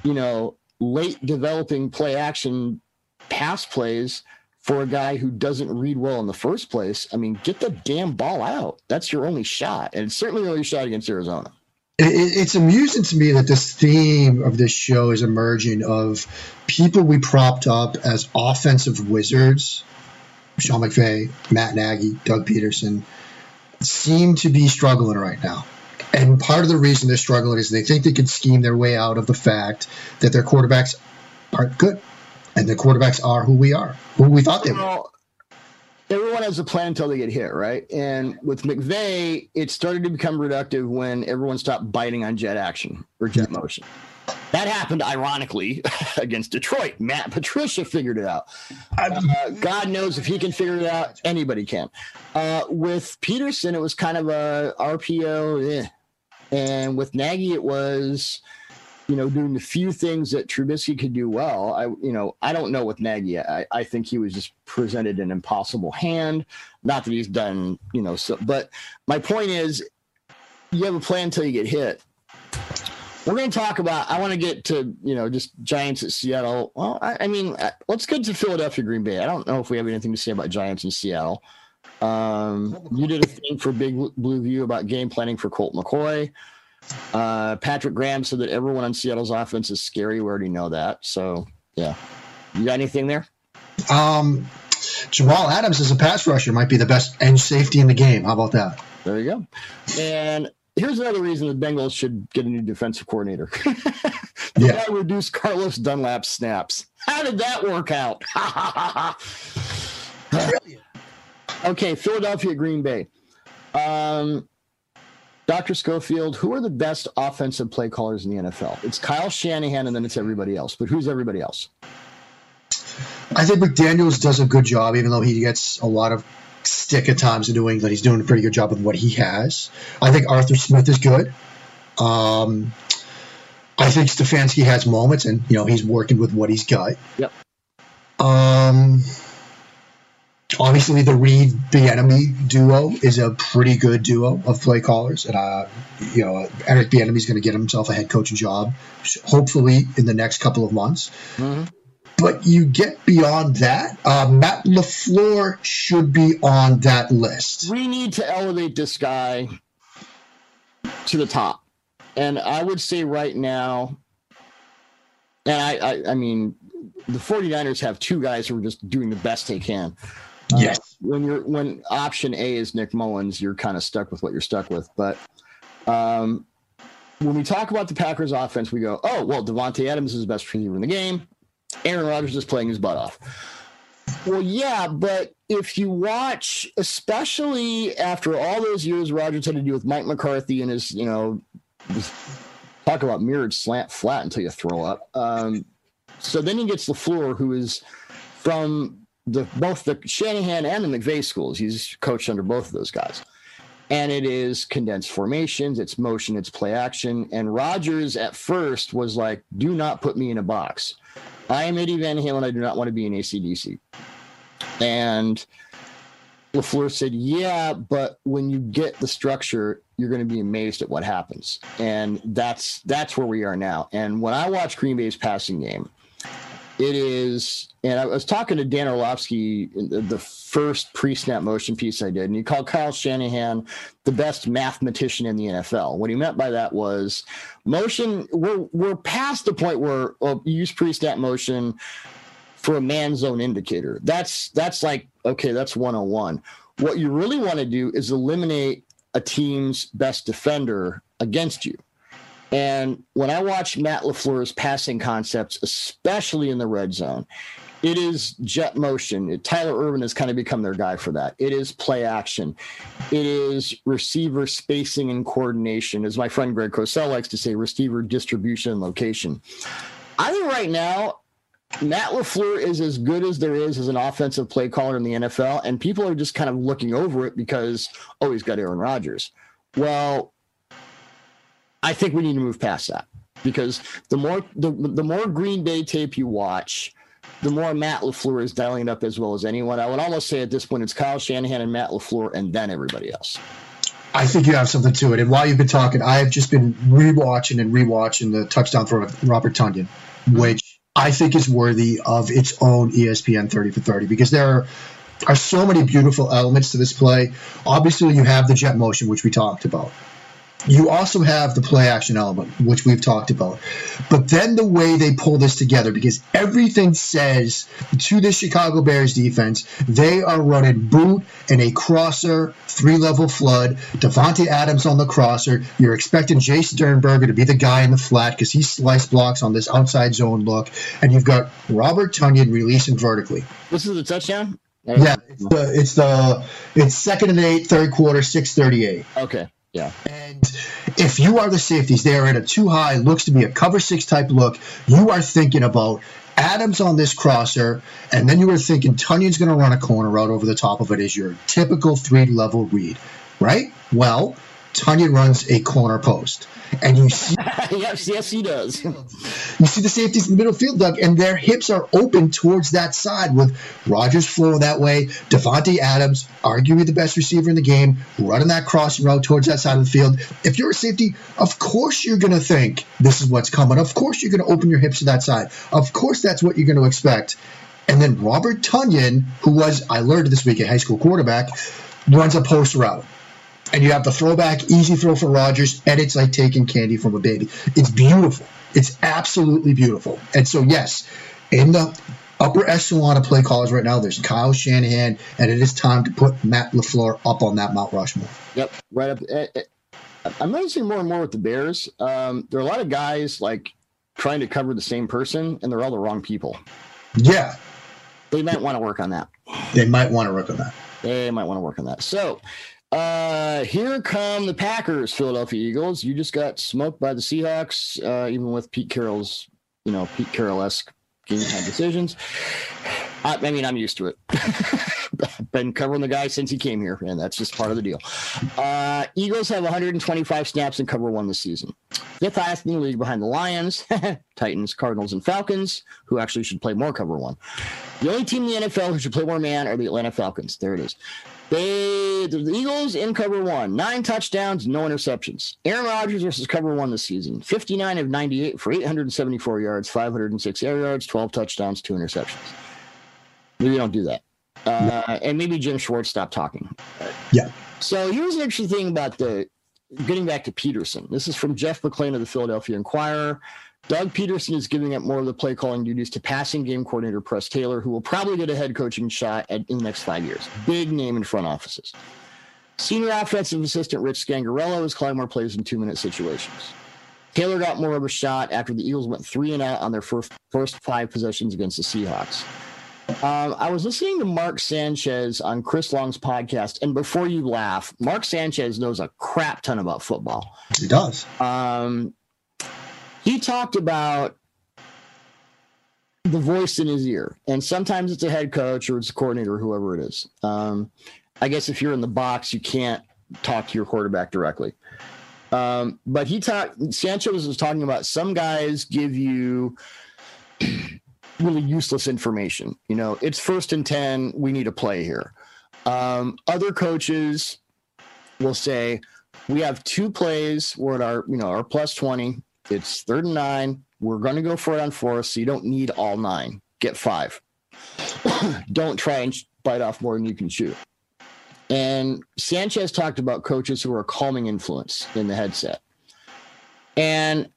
you know, late developing play action pass plays for a guy who doesn't read well in the first place. I mean, get the damn ball out. That's your only shot, and it's certainly your only shot against Arizona. it, it- it's amusing to me that this theme of this show is emerging of people we propped up as offensive wizards sean mcvay matt nagy doug pederson seem to be struggling right now and part of the reason they're struggling is they think they can scheme their way out of the fact that their quarterbacks aren't good and their quarterbacks are who we are who we thought they were Well, everyone has a plan until they get hit, right? And with McVay, it started to become reductive when everyone stopped biting on jet action or jet motion. That happened ironically against Detroit. Matt Patricia figured it out. Uh, God knows if he can figure it out, anybody can. Uh, with Pederson, it was kind of a RPO, eh. And with Nagy, it was you know, doing the few things that Trubisky could do well. I, you know, I don't know with Nagy. I, I think he was just presented an impossible hand. Not that he's done, you know, so, but my point is you have a plan until you get hit. We're going to talk about, I want to get to, you know, just Giants at Seattle. Well, I, I mean, let's get to Philadelphia, Green Bay. I don't know if we have anything to say about Giants in Seattle. Um, you did a thing for Big Blue View about game planning for Colt McCoy. Uh, Patrick Graham said that everyone on Seattle's offense is scary. We already know that. So, yeah. You got anything there? Um, Jamal Adams as a pass rusher might be the best edge safety in the game. How about that? There you go. And here's another reason the Bengals should get a new defensive coordinator. yeah. reduce Carlos Dunlap's snaps. How did that work out? okay, Philadelphia, Green Bay. Um, Dr. Schofield, who are the best offensive play callers in the NFL? It's Kyle Shanahan and then it's everybody else. But who's everybody else? I think McDaniels does a good job, even though he gets a lot of stick at times in New England. He's doing a pretty good job with what he has. I think Arthur Smith is good. Um, I think Stefanski has moments, and you know he's working with what he's got. Yep. Um, obviously the Reid Bieniemy duo is a pretty good duo of play callers, and uh, you know Eric Bieniemy is going to get himself a head coaching job, hopefully in the next couple of months. Mm-hmm. But you get beyond that, uh, Matt LaFleur should be on that list. We need to elevate this guy to the top, and I would say right now, and I, I, I mean, the 49ers have two guys who are just doing the best they can. Yes. Uh, when you're when option A is Nick Mullens, you're kind of stuck with what you're stuck with. But um, when we talk about the Packers offense, we go, oh well, Davante Adams is the best receiver in the game. Aaron Rodgers is playing his butt off. Well, yeah, but if you watch, especially after all those years Rodgers had to do with Mike McCarthy and his, you know, talk about mirrored slant flat until you throw up. Um, so then he gets LaFleur, who is from the both the Shanahan and the McVay schools. He's coached under both of those guys. And it is condensed formations, it's motion, it's play action. And Rodgers at first was like, do not put me in a box. I am Eddie Van Halen. I do not want to be in ACDC. And LaFleur said, yeah, but when you get the structure, you're going to be amazed at what happens. And that's that's where we are now. And when I watch Green Bay's passing game, it is, and I was talking to Dan Orlovsky, the first pre-snap motion piece I did, and he called Kyle Shanahan the best mathematician in the NFL. What he meant by that was motion. We're we're past the point where well, you use pre-snap motion for a man zone indicator. That's that's like okay, that's 101. What you really want to do is eliminate a team's best defender against you. And when I watch Matt LaFleur's passing concepts, especially in the red zone, it is jet motion. Tyler Ervin has kind of become their guy for that. It is play action. It is receiver spacing and coordination. As my friend Greg Cosell likes to say, receiver distribution and location. I think right now, Matt LaFleur is as good as there is as an offensive play caller in the NFL, and people are just kind of looking over it because, oh, he's got Aaron Rodgers. Well, I think we need to move past that because the more the, the more Green Bay tape you watch, the more Matt LaFleur is dialing up as well as anyone. I would almost say at this point it's Kyle Shanahan and Matt LaFleur and then everybody else. I think you have something to it. And while you've been talking, I've just been rewatching and rewatching the touchdown throw of Robert Tonyan, which I think is worthy of its own ESPN 30 for 30 because there are, are so many beautiful elements to this play. Obviously, you have the jet motion, which we talked about. You also have the play action element, which we've talked about. But then the way they pull this together, because everything says to the Chicago Bears defense, they are running boot and a crosser, three level flood, Davante Adams on the crosser. You're expecting Jace Sternberger to be the guy in the flat because he slice blocks on this outside zone look. And you've got Robert Tonyan releasing vertically. This is the touchdown? Yeah, it's the it's the it's second and eight, third quarter, six thirty eight. Okay. Yeah. And if you are the safeties, they are at a too high, looks to be a cover six type look. You are thinking about Adams on this crosser, and then you were thinking Tonyan's going to run a corner out over the top of it as your typical three level read, right? Well, Tonyan runs a corner post and you see yes, yes, he does. you see the safeties in the middle field, Doug, and their hips are open towards that side with Rodgers flowing that way. Davante Adams, arguably the best receiver in the game, running that crossing route towards that side of the field. If you're a safety, of course you're going to think this is what's coming. Of course you're going to open your hips to that side. Of course that's what you're going to expect. And then Robert Tonyan, who was, I learned this week, a high school quarterback, runs a post route and you have the throwback, easy throw for Rodgers, and it's like taking candy from a baby. It's beautiful. It's absolutely beautiful. And so, yes, in the upper echelon of play callers right now, there's Kyle Shanahan, and it is time to put Matt LaFleur up on that Mount Rushmore. Yep, right up. Eh, eh, I'm noticing more and more with the Bears. Um, there are a lot of guys like trying to cover the same person, and they're all the wrong people. Yeah. They might want to work on that. They might want to work on that. They might want to work on that. So, uh, here come the Packers, Philadelphia Eagles. You just got smoked by the Seahawks, uh, even with Pete Carroll's, you know, Pete Carroll esque game time decisions. I, I, mean, I'm used to it. Been covering the guy since he came here, and that's just part of the deal. Uh, Eagles have 125 snaps in cover one this season. Fifth highest in the league behind the Lions, Titans, Cardinals, and Falcons, who actually should play more cover one. The only team in the NFL who should play more man are the Atlanta Falcons. There it is. They the Eagles in cover one, nine touchdowns, no interceptions. Aaron Rodgers versus cover one this season, 59 of 98 for 874 yards, 506 air yards, 12 touchdowns, two interceptions. Maybe don't do that. Uh, and maybe Jim Schwartz stop talking. Yeah. So here's an interesting thing about the getting back to Pederson. This is from Jeff McLean of the Philadelphia Inquirer. Doug Pederson is giving up more of the play calling duties to passing game coordinator Press Taylor, who will probably get a head coaching shot at, in the next five years. Big name in front offices. Senior offensive assistant Rich Scangarello is calling more plays in two minute situations. Taylor got more of a shot after the Eagles went three and out on their first, first five possessions against the Seahawks. Um, I was listening to Mark Sanchez on Chris Long's podcast, and before you laugh, Mark Sanchez knows a crap ton about football. He does. Um, he talked about the voice in his ear, and sometimes it's a head coach or it's a coordinator, or whoever it is. Um, I guess if you're in the box, you can't talk to your quarterback directly. Um, but he talked. Sanchez was talking about some guys give you really useless information. You know, it's first and ten. We need a play here. Um, other coaches will say, "We have two plays. We're at our, you know, our plus twenty. It's third and nine. We're going to go for it on four, so you don't need all nine. Get five. don't try and bite off more than you can chew. And Sanchez talked about coaches who are a calming influence in the headset. And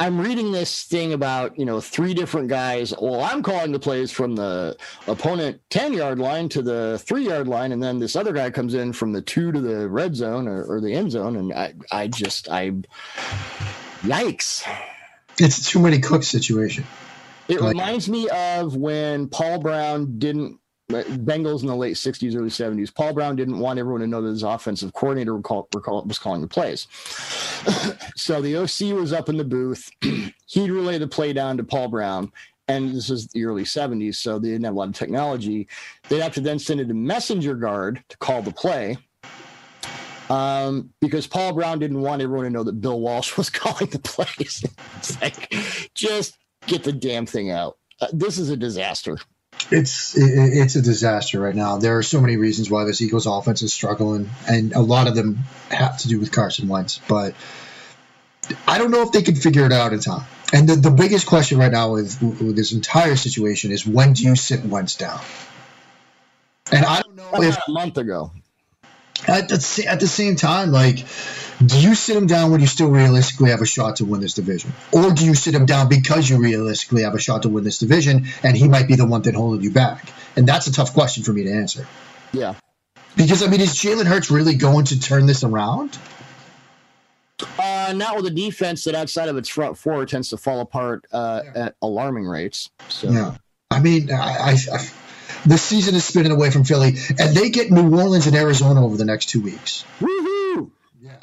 I'm reading this thing about, you know, three different guys. Well, I'm calling the plays from the opponent 10 yard line to the three yard line. And then this other guy comes in from the two to the red zone or, or the end zone. And I, I just, I, Yikes. It's a too many cooks situation. It like, reminds me of when Paul Brown didn't Bengals in the late 60s, early 70s. Paul Brown didn't want everyone to know that his offensive coordinator was calling the plays. so the OC was up in the booth. He'd relay the play down to Paul Brown. And this is the early 70s, so they didn't have a lot of technology. They'd have to then send it to messenger guard to call the play um, because Paul Brown didn't want everyone to know that Bill Walsh was calling the plays. it's like, just get the damn thing out. Uh, this is a disaster. It's it's a disaster right now. There are so many reasons why this Eagles offense is struggling, and a lot of them have to do with Carson Wentz. But I don't know if they can figure it out in time. And the, the biggest question right now with, with this entire situation is when do you sit Wentz down? And I don't know if a month ago at the, at the same time, like, do you sit him down when you still realistically have a shot to win this division? Or do you sit him down because you realistically have a shot to win this division and he might be the one that holding you back? And that's a tough question for me to answer. Yeah. Because, I mean, is Jalen Hurts really going to turn this around? Uh, not with a defense that outside of its front four tends to fall apart uh, yeah. at alarming rates. So. Yeah. I mean, I, I, I the season is spinning away from Philly, and they get New Orleans and Arizona over the next two weeks. Woohoo! Yeah.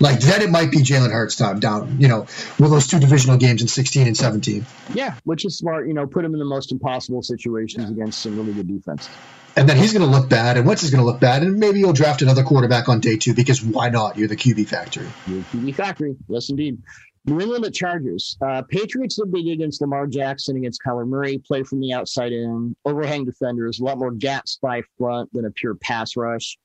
Like then it might be Jalen Hurts time down, you know, with those two divisional games in 16 and 17. Yeah, which is smart. You know, put him in the most impossible situations against some really good defense. And then he's going to look bad, and Wentz is going to look bad, and maybe you'll draft another quarterback on day two because why not? You're the QB factory. You're the QB factory. Yes, indeed. New England at Chargers. Uh, Patriots did big against Lamar Jackson, against Kyler Murray, play from the outside in, overhang defenders, a lot more gaps by front than a pure pass rush.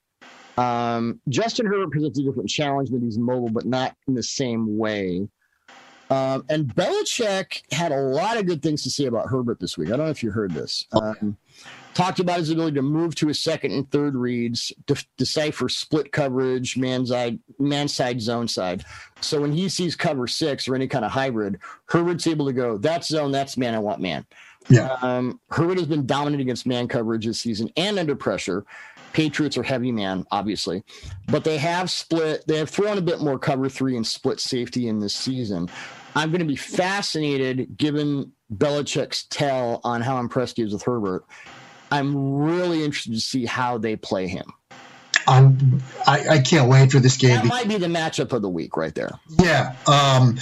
Um, Justin Herbert presents a different challenge that he's mobile, but not in the same way. Um, and Belichick had a lot of good things to say about Herbert this week. I don't know if you heard this. Um, talked about his ability to move to his second and third reads, de- decipher split coverage, man side, man side, zone side. So when he sees cover six or any kind of hybrid, Herbert's able to go, that's zone, that's man, I want man. Yeah. Um, Herbert has been dominant against man coverage this season and under pressure. Patriots are heavy man, obviously, but they have split. They have thrown a bit more cover three and split safety in this season. I'm going to be fascinated, given Belichick's tell on how impressed he is with Herbert. I'm really interested to see how they play him. I'm, I, I can't wait for this game. That might be the matchup of the week right there. Yeah. Um,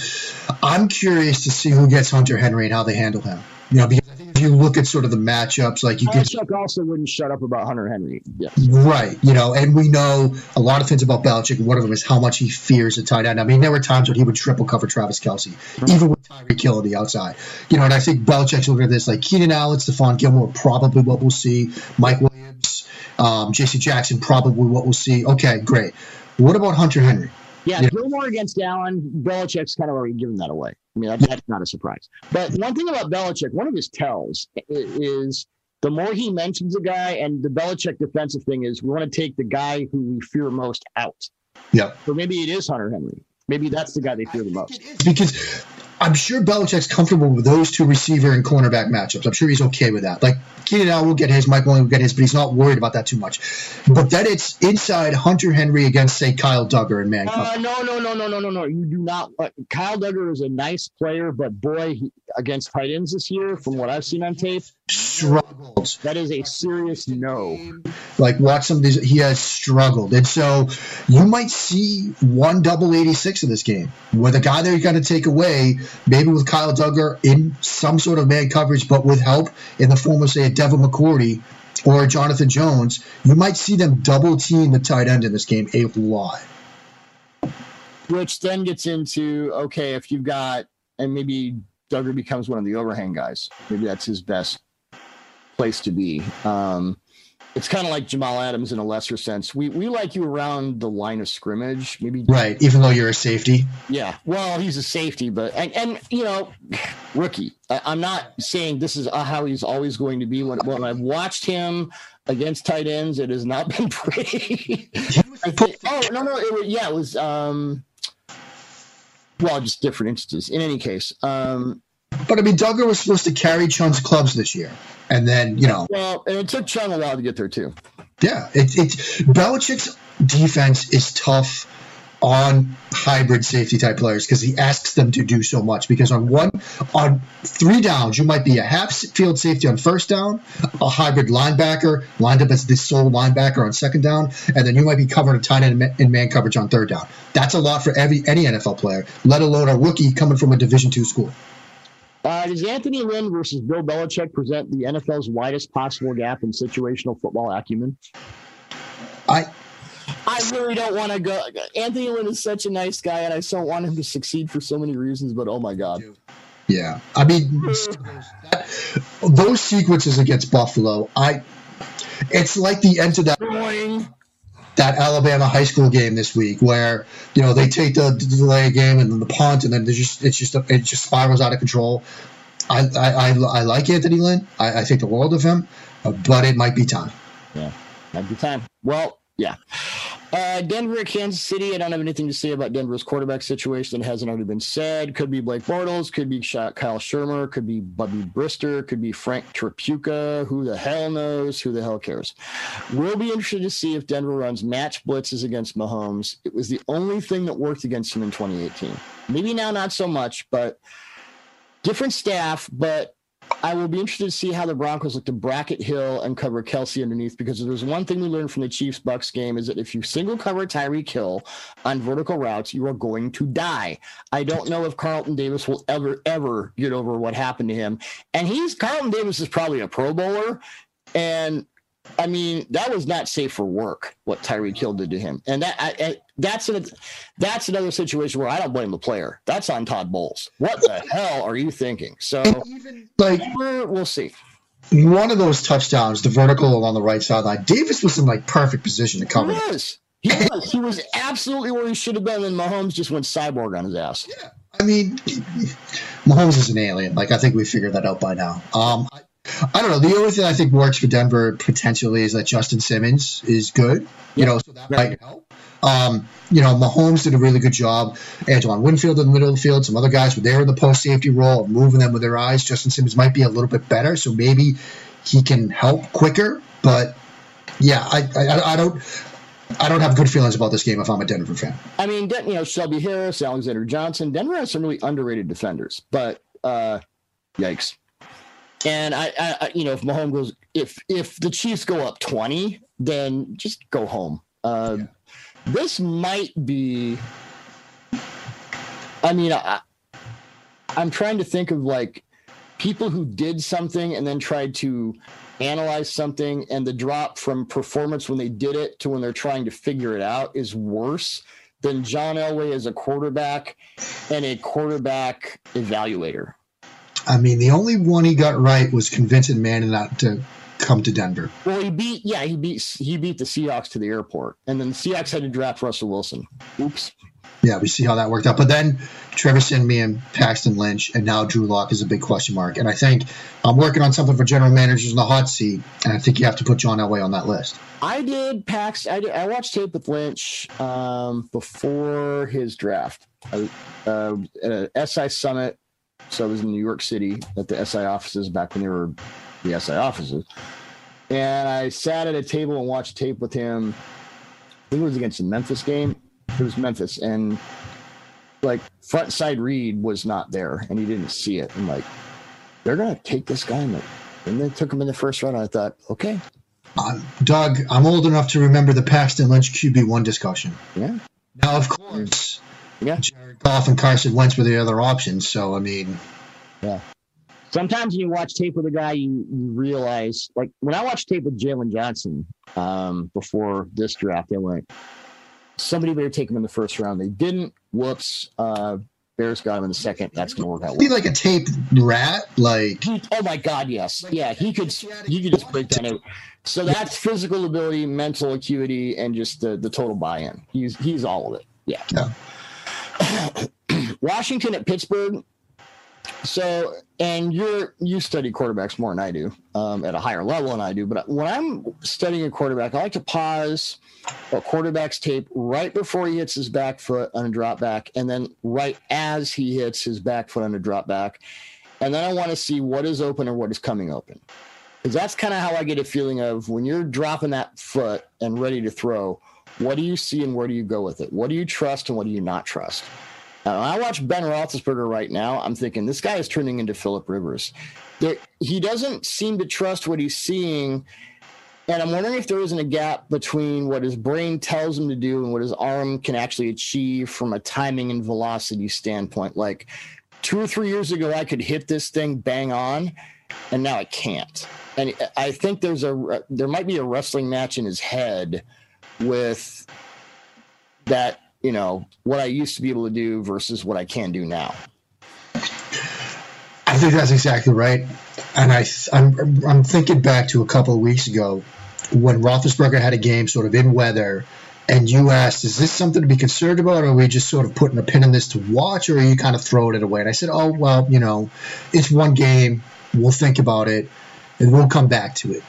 I'm curious to see who gets Hunter Henry and how they handle him. You know, because I think if you look at sort of the matchups, like you can Belichick also wouldn't shut up about Hunter Henry. Yes. Right, you know, and we know a lot of things about Belichick. One of them is how much he fears a tight end. I mean, there were times when he would triple cover Travis Kelce, even with Tyreek Hill on the outside. You know, and I think Belichick's looking at this like Keenan Allen, Stephon Gilmore, probably what we'll see. Mike Williams, um, J.C. Jackson, probably what we'll see. Okay, great. What about Hunter Henry? Yeah, Yeah. Gilmore against Allen, Belichick's kind of already given that away. I mean, that's not a surprise. But one thing about Belichick, one of his tells is the more he mentions a guy, and the Belichick defensive thing is we want to take the guy who we fear most out. Yeah. So maybe it is Hunter Henry. Maybe that's the guy they fear the most. because I'm sure Belichick's comfortable with those two receiver and cornerback matchups. I'm sure he's okay with that. Like Keenan Allen will get his, Mike Williams will get his, but he's not worried about that too much. But then it's inside Hunter Henry against say Kyle Dugger and man. Uh, no, no, no, no, no, no, no. You do not. Uh, Kyle Dugger is a nice player, but boy, he, against tight ends this year, from what I've seen on tape, struggled. that is a serious no. Like watch some of these, he has struggled, and so you might see one double eighty six in this game with a guy they're going to take away, maybe with Kyle Dugger in some sort of man coverage, but with help in the form of say a Devin McCourty or a Jonathan Jones. You might see them double team the tight end in this game a lot. which then gets into okay, if you've got and maybe Dugger becomes one of the overhang guys. Maybe that's his best place to be. Um, it's kind of like Jamal Adams in a lesser sense. We we like you around the line of scrimmage. Maybe Right, even though you're a safety. yeah. Well, he's a safety, but and, and you know, rookie. I, I'm not saying this is uh, how he's always going to be. When when I've watched him against tight ends, it has not been pretty. Think, oh no no it was, yeah it was um well just different instances. In any case, um But I mean, Dugger was supposed to carry Chung's clubs this year, and then you know, well and it took Chung a while to get there too. yeah, it's it's Belichick's defense is tough on hybrid safety type players because he asks them to do so much. Because on one, on three downs, you might be a half field safety on first down, a hybrid linebacker lined up as the sole linebacker on second down, and then you might be covered a tight end in in man coverage on third down. That's a lot for every any NFL player, let alone a rookie coming from a Division two school. Uh, does Anthony Lynn versus Bill Belichick present the NFL's widest possible gap in situational football acumen? I I really don't want to go. Anthony Lynn is such a nice guy, and I so want him to succeed for so many reasons. But oh my god, Yeah, I mean, those sequences against Buffalo, I, it's like the end of that Boing. That Alabama high school game this week, where you know they take the, the delay game and then the punt, and then just it's just it just spirals out of control. I I, I, I like Anthony Lynn. I, I think the world of him, but it might be time. Yeah, might be time. Well, yeah. Uh, Denver, Kansas City. I don't have anything to say about Denver's quarterback situation that hasn't already been said. Could be Blake Bortles, could be Kyle Shurmur, could be Bubby Brister, could be Frank Tripucka. Who the hell knows? Who the hell cares? We'll be interested to see if Denver runs match blitzes against Mahomes. It was the only thing that worked against him in 2018. Maybe now not so much, but different staff. But I will be interested to see how the Broncos look to bracket Hill and cover Kelce underneath because there's one thing we learned from the Chiefs Bucks game is that if you single cover Tyreek Hill on vertical routes, you are going to die. I don't know if Carlton Davis will ever, ever get over what happened to him. And he's Carlton Davis is probably a pro bowler. And I mean, that was not safe for work what Tyreek Hill did to him, and that I, I, that's an, that's another situation where I don't blame the player. That's on Todd Bowles. What the hell are you thinking? So, even like we'll see. One of those touchdowns, the vertical along the right sideline, Davis was in like perfect position to cover. He was. He was. He was absolutely where he should have been, and Mahomes just went cyborg on his ass. Yeah, I mean, Mahomes is an alien. Like I think we figured that out by now. Um, I, I don't know. The only thing I think works for Denver potentially is that Justin Simmons is good. You know, so that might help. Um, you know, Mahomes did a really good job. Antoine Winfield in the middle of the field. Some other guys were there in the post safety role, moving them with their eyes. Justin Simmons might be a little bit better, so maybe he can help quicker. But yeah, I, I, I don't. I don't have good feelings about this game if I'm a Denver fan. I mean, you know, Shelby Harris, Alexander Johnson. Denver has some really underrated defenders, but uh, yikes. And I, I, you know, if Mahomes goes, if if the Chiefs go up twenty, then just go home. Uh, yeah. This might be. I mean, I, I'm trying to think of like people who did something and then tried to analyze something, and the drop from performance when they did it to when they're trying to figure it out is worse than John Elway as a quarterback and a quarterback evaluator. I mean, the only one he got right was convincing Manning not to come to Denver. Well, he beat yeah he beat he beat the Seahawks to the airport, and then the Seahawks had to draft Russell Wilson. Oops. Yeah, we see how that worked out. But then Trevor Siemian, Paxton Lynch, and now Drew Lock is a big question mark. And I think I'm working on something for general managers in the hot seat, and I think you have to put John Elway on that list. I did Pax. I, did, I watched tape with Lynch um, before his draft. Uh, uh, at a SI Summit so I was in New York City at the SI offices back when they were the SI offices. And I sat at a table and watched tape with him. I think it was against the Memphis game. It was Memphis. And like front side read was not there and he didn't see it. I'm like, they're going to take this guy. And, and they took him in the first round. I thought, okay. Uh, Doug, I'm old enough to remember the Paxton Lynch QB1 discussion. Yeah. Now, of course, yeah. Jared Goff and Carson Wentz were the other options. So, I mean, yeah. Sometimes when you watch tape with a guy, you, you realize, like when I watched tape with Jaylon Johnson um, before this draft, I went, somebody better take him in the first round. They didn't. Whoops. Uh, Bears got him in the second. That's going to work out. Be like a tape rat, like. He, oh my God, yes, yeah. He could. He could just break down it. So that's physical ability, mental acuity, and just the the total buy-in. He's he's all of it. Yeah. Yeah. Washington at Pittsburgh. So, and you're you study quarterbacks more than I do, um, at a higher level than I do. But when I'm studying a quarterback, I like to pause a quarterback's tape right before he hits his back foot on a drop back, and then right as he hits his back foot on a drop back, and then I want to see what is open or what is coming open, because that's kind of how I get a feeling of when you're dropping that foot and ready to throw what do you see and where do you go with it? What do you trust and what do you not trust? Now, I watch Ben Roethlisberger right now. I'm thinking this guy is turning into Philip Rivers. There, he doesn't seem to trust what he's seeing. And I'm wondering if there isn't a gap between what his brain tells him to do and what his arm can actually achieve from a timing and velocity standpoint. Like two or three years ago, I could hit this thing bang on, and now I can't. And I think there's a there might be a wrestling match in his head with that, you know, what I used to be able to do versus what I can do now. I think that's exactly right. And I, I'm, I'm thinking back to a couple of weeks ago when Roethlisberger had a game sort of in weather, and you asked, "Is this something to be concerned about, or are we just sort of putting a pin in this to watch, or are you kind of throwing it away?" And I said, "Oh well, you know, it's one game. We'll think about it, and we'll come back to it."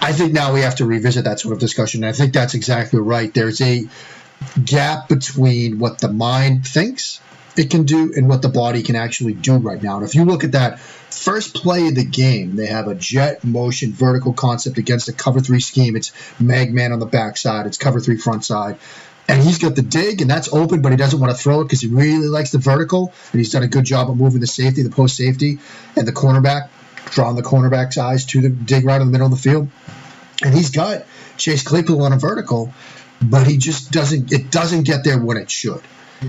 I think now we have to revisit that sort of discussion. I think that's exactly right. There's a gap between what the mind thinks it can do and what the body can actually do right now. And if you look at that first play of the game, they have a jet motion vertical concept against a cover three scheme. It's Magman on the backside, it's cover three front side. And he's got the dig, and that's open, but he doesn't want to throw it because he really likes the vertical, and he's done a good job of moving the safety, the post safety, and the cornerback drawing the cornerback's eyes to the dig right in the middle of the field. And he's got Chase Claypool on a vertical, but he just doesn't it doesn't get there when it should.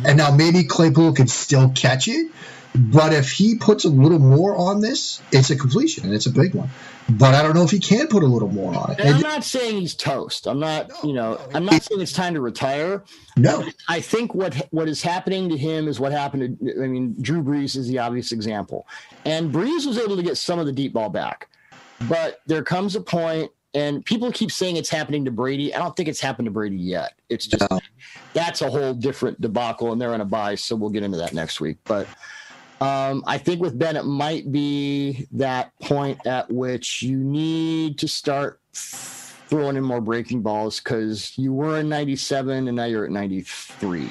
And now maybe Claypool can still catch it, but if he puts a little more on this, it's a completion and it's a big one. But I don't know if he can put a little more on it. And I'm not saying he's toast. I'm not, you know, I'm not saying it's time to retire. no, I think what what is happening to him is what happened to. I mean, Drew Brees is the obvious example, and Brees was able to get some of the deep ball back, but there comes a point, and people keep saying it's happening to Brady. I don't think it's happened to Brady yet. It's just No. that's a whole different debacle, and they're in a buy, so we'll get into that next week. But um, I think with Ben, it might be that point at which you need to start throwing in more breaking balls because you were in 97 and now you're at 93.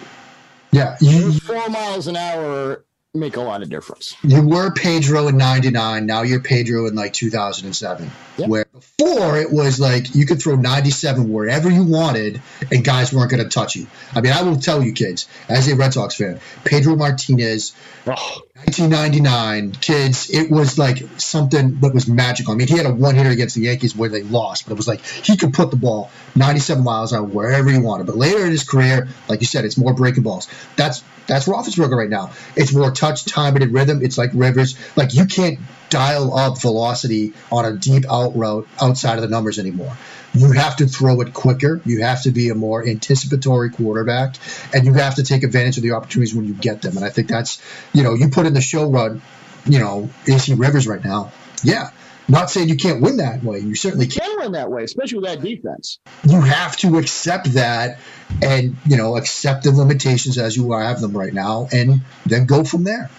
yeah, you, Four miles an hour make a lot of difference. you were Pedro in '99. Now you're Pedro in like 2007. Yep. Where before it was like you could throw 97 wherever you wanted, and guys weren't going to touch you. I mean, I will tell you, kids, as a Red Sox fan, Pedro Martinez Oh, 1999, kids, it was like something that was magical. I mean, he had a one hitter against the Yankees where they lost, but it was like he could put the ball 97 miles hour wherever he wanted. But later in his career, like you said, it's more breaking balls. That's that's Roethlisberger right now. It's more touch, time, and rhythm. It's like Rivers. Like you can't dial up velocity on a deep out route outside of the numbers anymore. You have to throw it quicker. You have to be a more anticipatory quarterback, and you have to take advantage of the opportunities when you get them. And I think that's, you know, you put in the show run, you know, AC Rivers right now. Yeah, not saying you can't win that way. You certainly can. can run that way, especially with that defense. You have to accept that, and you know, accept the limitations as you have them right now, and then go from there.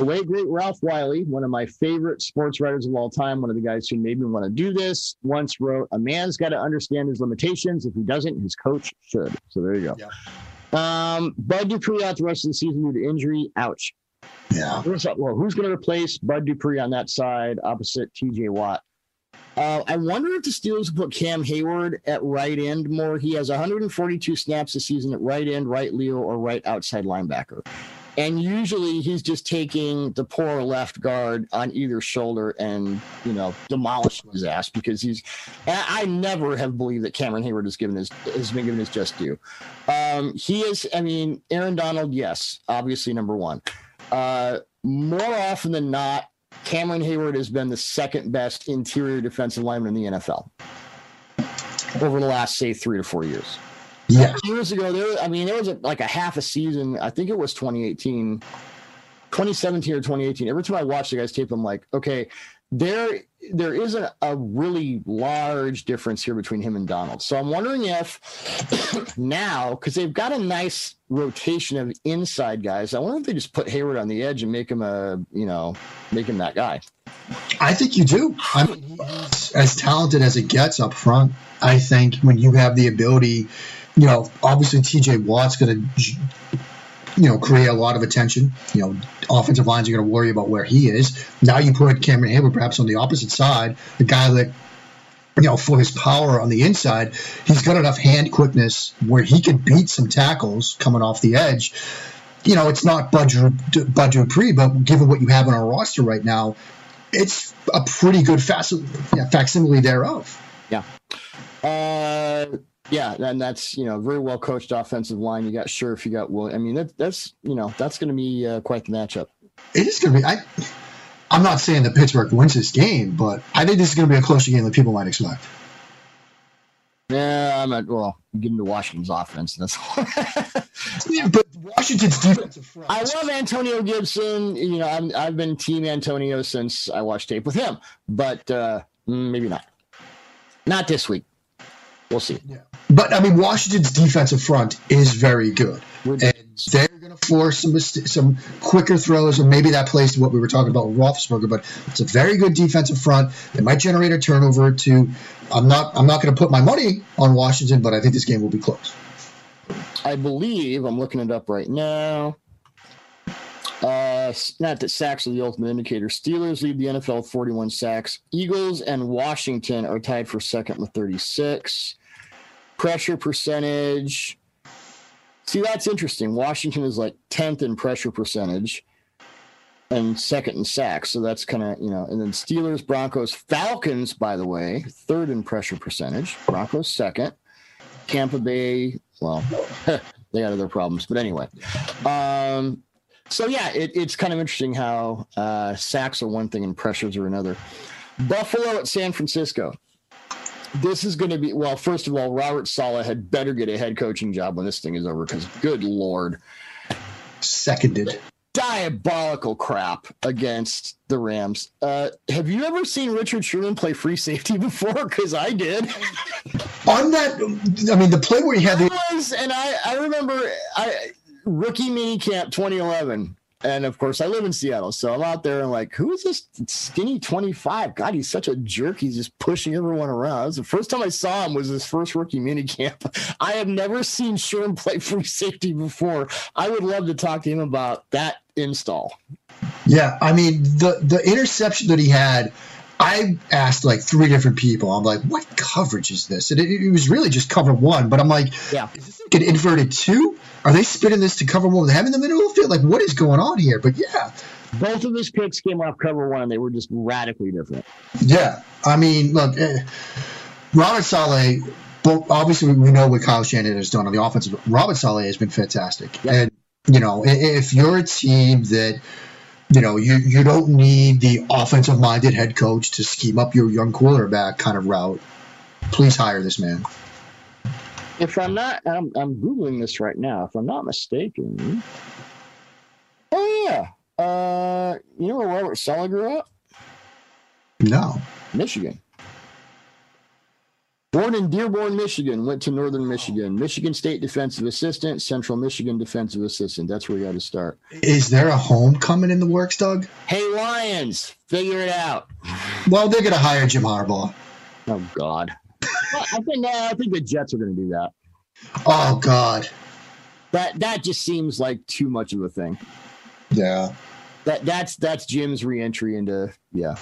The late great Ralph Wiley, one of my favorite sports writers of all time, one of the guys who made me want to do this, once wrote, "A man's got to understand his limitations. If he doesn't, his coach should." So there you go. Um, Bud Dupree out the rest of the season due to injury. Ouch. Yeah. Who's? Well, who's going to replace Bud Dupree on that side opposite TJ Watt? Uh, I wonder if the Steelers will put Cam Heyward at right end more. He has 142 snaps this season at right end, right Leo, or right outside linebacker. And usually he's just taking the poor left guard on either shoulder and, you know, demolishing his ass because he's. I never have believed that Cameron Heyward has given his has been given his just due. Um, he is. I mean, Aaron Donald, yes, obviously number one. Uh, more often than not, Cameron Heyward has been the second best interior defensive lineman in the NFL over the last, say, three to four years. Yeah. Years ago, there, I mean, there was a, like a half a season. I think it was 2018, 2017 or 2018. Every time I watch the guys tape, I'm like, okay, there, there is a, a really large difference here between him and Donald. So I'm wondering if now, because they've got a nice rotation of inside guys, I wonder if they just put Heyward on the edge and make him a, you know, make him that guy. I think you do. I mean, he's as talented as it gets up front. I think when you have the ability, you know, obviously TJ Watt's going to, you know, create a lot of attention. You know, offensive lines are going to worry about where he is. Now you put Cameron Heyward perhaps on the opposite side, the guy that, you know, for his power on the inside, he's got enough hand quickness where he can beat some tackles coming off the edge. You know, it's not Bud Bud Dupree, but given what you have on our roster right now, it's a pretty good facsimile, yeah, facsimile thereof. Yeah. Uh, yeah, and that's you know very well coached offensive line. You got Scherff, you got Will. I mean, that, that's you know that's going to be uh, quite the matchup. It is going to be. I, I'm not saying that Pittsburgh wins this game, but I think this is going to be a closer game than people might expect. Yeah, I'm at well, get into Washington's offense. That's Yeah, but Washington's defensive front. I love Antonio Gibson. You know, I'm, I've been Team Antonio since I watched tape with him, but uh, mm, maybe not. Not this week. We'll see. But I mean, Washington's defensive front is very good, and they're going to force some some quicker throws, and maybe that plays to what we were talking about with Roethlisberger. But it's a very good defensive front. They might generate a turnover or two. I'm not. I'm not going to put my money on Washington, but I think this game will be close. I believe I'm looking it up right now. Uh, not that sacks are the ultimate indicator. Steelers lead the NFL with 41 sacks. Eagles and Washington are tied for second with 36. Pressure percentage. See, that's interesting. Washington is like 10th in pressure percentage. and second in sacks. So that's kind of, you know, and then Steelers, Broncos, Falcons, by the way, third in pressure percentage, Broncos second, Tampa Bay, well, they had other problems, but anyway. Um, so yeah, it, it's kind of interesting how uh, sacks are one thing and pressures are another. Buffalo at San Francisco. This is going to be well. First of all, Robert Saleh had better get a head coaching job when this thing is over because, good lord, Seconded. diabolical crap against the Rams. Uh, have you ever seen Richard Sherman play free safety before? Because I did. On that, I mean, the play where he had the I was, and I, I remember I rookie mini camp 2011. And of course, I live in Seattle, so I'm out there and like, who is this skinny 25? God, he's such a jerk. He's just pushing everyone around. Was the first time I saw him was his first rookie mini camp. I have never seen Sherman play free safety before. I would love to talk to him about that install. Yeah, I mean the the interception that he had, I asked like three different people. I'm like, what coverage is this? And it, it was really just cover one. But I'm like, Yeah. is this like an inverted two? Are they spinning this to cover one with him in the middle of the field? Like, what is going on here? But yeah, Both of his picks came off cover one. They were just radically different. yeah. I mean, look, eh, Robert Saleh. Obviously, we know what Kyle Shanahan has done on the offensive. Robert Saleh has been fantastic, Yeah. and you know, if you're a team that you know, you, you don't need the offensive minded head coach to scheme up your young quarterback kind of route. Please hire this man. If I'm not, I'm, I'm googling this right now. If I'm not mistaken, oh yeah, uh, you know where Robert Saleh grew up? No. Michigan. Born in Dearborn, Michigan, went to Northern Michigan, Michigan State defensive assistant, Central Michigan defensive assistant. That's where you got to start. Is there a homecoming in the works, Doug? Hey Lions, figure it out. Well, they're going to hire Jim Harbaugh. Oh God. I think no, I think the Jets are going to do that. Oh, God. That that just seems like too much of a thing. Yeah. That that's that's Jim's reentry into yeah.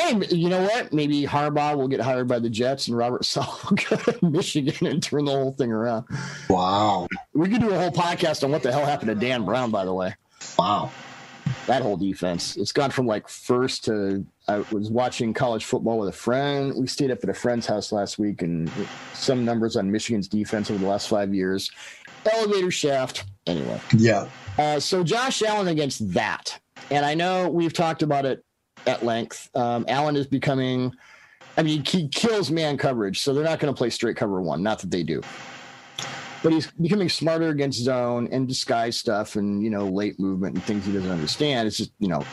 Hey, you know what? Maybe Harbaugh will get hired by the Jets and Robert Saleh will go to Michigan and turn the whole thing around. Wow. We could do a whole podcast on what the hell happened to Don Brown, by the way. Wow. That whole defense. It's gone from like first to I was watching college football with a friend. We stayed up at a friend's house last week and some numbers on Michigan's defense over the last five years. Elevator shaft. Anyway. Yeah. Uh, so Josh Allen against that, and I know we've talked about it at length. Um, Allen is becoming, I mean, he kills man coverage, so they're not going to play straight cover one. Not that they do, but he's becoming smarter against zone and disguise stuff, and you know, late movement and things he doesn't understand. It's just you know,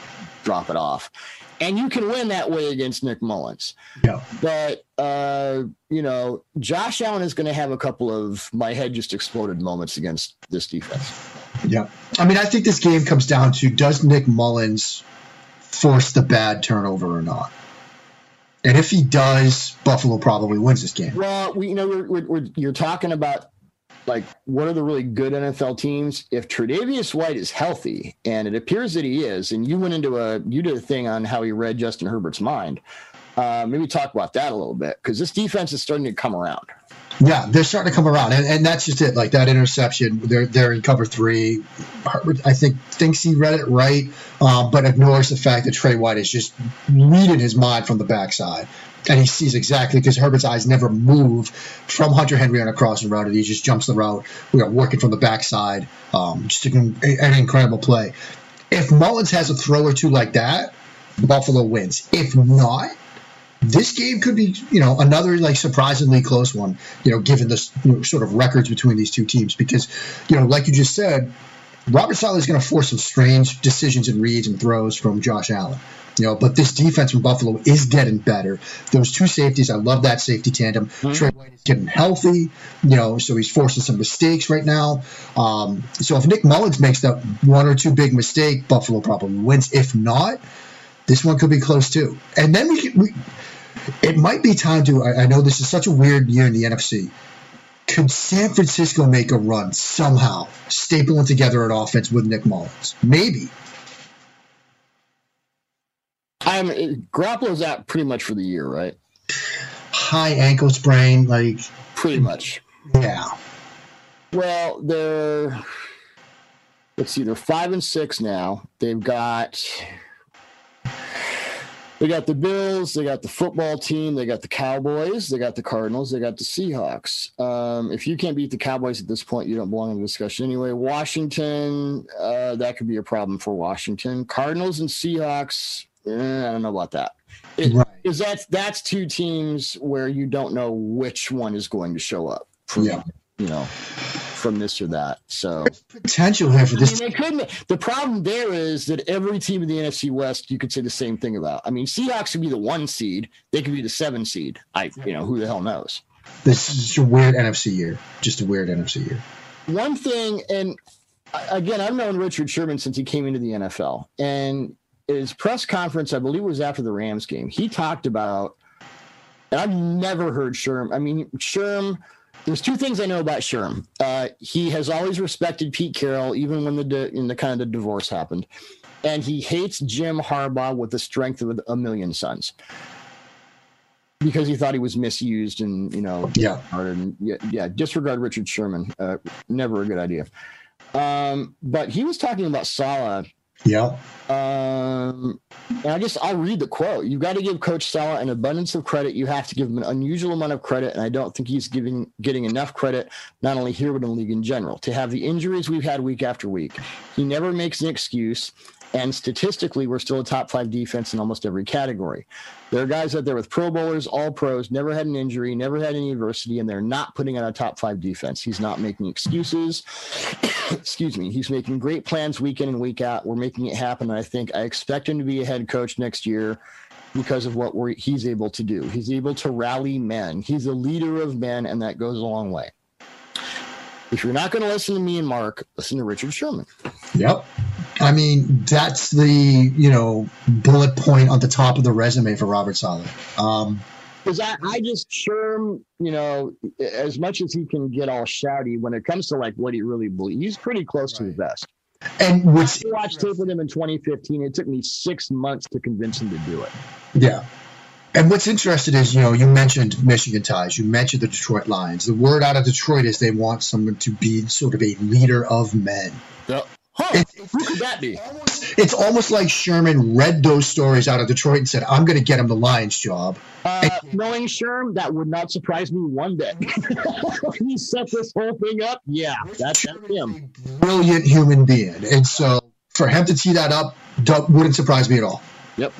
drop it off, and you can win that way against Nick Mullens. Yeah. But uh, you know, Josh Allen is going to have a couple of my head just exploded moments against this defense. Yeah. I mean, I think this game comes down to does Nick Mullens force the bad turnover or not? And if he does, Buffalo probably wins this game. Well, we you know we're, we're, we're you're talking about like what are the really good NFL teams? If Tre'Davious White is healthy, and it appears that he is, and you went into a you did a thing on how he read Justin Herbert's mind. Uh, maybe talk about that a little bit because this defense is starting to come around. Yeah, they're starting to come around, and, and that's just it. Like that interception, they're they're in cover three. I think, thinks he read it right, um, but ignores the fact that Trey White is just reading his mind from the backside, and he sees exactly because Herbert's eyes never move from Hunter Henry on a crossing route, and he just jumps the route. We are working from the backside, um, just an incredible play. If Mullens has a throw or two like that, Buffalo wins. If not, this game could be, you know, another like surprisingly close one, you know, given the you know, sort of records between these two teams. Because, you know, like you just said, Robert Saleh is going to force some strange decisions and reads and throws from Josh Allen. You know, but this defense from Buffalo is getting better. Those two safeties, I love that safety tandem. Trey White is getting healthy, you know, so he's forcing some mistakes right now. Um, so if Nick Mullens makes that one or two big mistake, Buffalo probably wins. If not, this one could be close too. And then we, we it might be time to. I, I know this is such a weird year in the NFC. Could San Francisco make a run somehow, stapling together an offense with Nick Mullens? Maybe. I'm Garoppolo's out pretty much for the year, right? High ankle sprain, like Pretty much. yeah, Well, they're let's see, they're five and six now. They've got they got the Bills, they got the football team, they got the Cowboys, they got the Cardinals, they got the Seahawks. Um, if you can't beat the Cowboys at this point, you don't belong in the discussion anyway. Washington, uh, that could be a problem for Washington. Cardinals and Seahawks, eh, I don't know about that. It, Right. Because that's that's two teams where you don't know which one is going to show up. From, Yeah. You know, from this or that. So Potential here for I this. mean, they could. The problem there is that every team in the NFC West, you could say the same thing about. I mean, Seahawks could be the one seed; they could be the seven seed. I, you know, who the hell knows? This is just a weird NFC year. Just a weird NFC year. One thing, and again, I've known Richard Sherman since he came into the NFL, and his press conference, I believe, was after the Rams game. He talked about, and I've never heard Sherm. I mean, Sherm. There's two things I know about Sherm. Uh, he has always respected Pete Carroll, even when the di- in the kind of the divorce happened, and he hates Jim Harbaugh with the strength of a million suns because he thought he was misused and you know Yeah. and yeah, yeah, disregard Richard Sherman. Uh, never a good idea. Um, but he was talking about Saleh. Yeah. Um, and I just I'll read the quote. You've got to give Coach Saleh an abundance of credit. You have to give him an unusual amount of credit, and I don't think he's giving getting enough credit, not only here but in the league in general. To have the injuries we've had week after week, he never makes an excuse. And statistically, we're still a top five defense in almost every category. There are guys out there with Pro Bowlers, all pros, never had an injury, never had any adversity, and they're not putting on a top five defense. He's not making excuses. Excuse me. He's making great plans week in and week out. We're making it happen. And I think I expect him to be a head coach next year because of what he's able to do. He's able to rally men. He's a leader of men, and that goes a long way. If you're not going to listen to me and Mark, listen to Richard Sherman. Yep. I mean, that's the, you know, bullet point on the top of the resume for Robert Saleh. Um, because I, I just Sherm, you know, as much as he can get all shouty when it comes to like what he really believes, he's pretty close to the best. and what's, I watched tape with him in 2015. It took me six months to convince him to do it. yeah. And what's interesting is, you know, you mentioned Michigan ties, you mentioned the Detroit Lions. The word out of Detroit is they want someone to be sort of a leader of men. Huh? Who could that be? It's almost like Sherman read those stories out of Detroit and said, I'm going to get him the Lions job. Uh, knowing Sherm, that would not surprise me one bit. he set this whole thing up. Yeah, that's, that's him. Brilliant human being. And so for him to tee that up don't- wouldn't surprise me at all. Yep.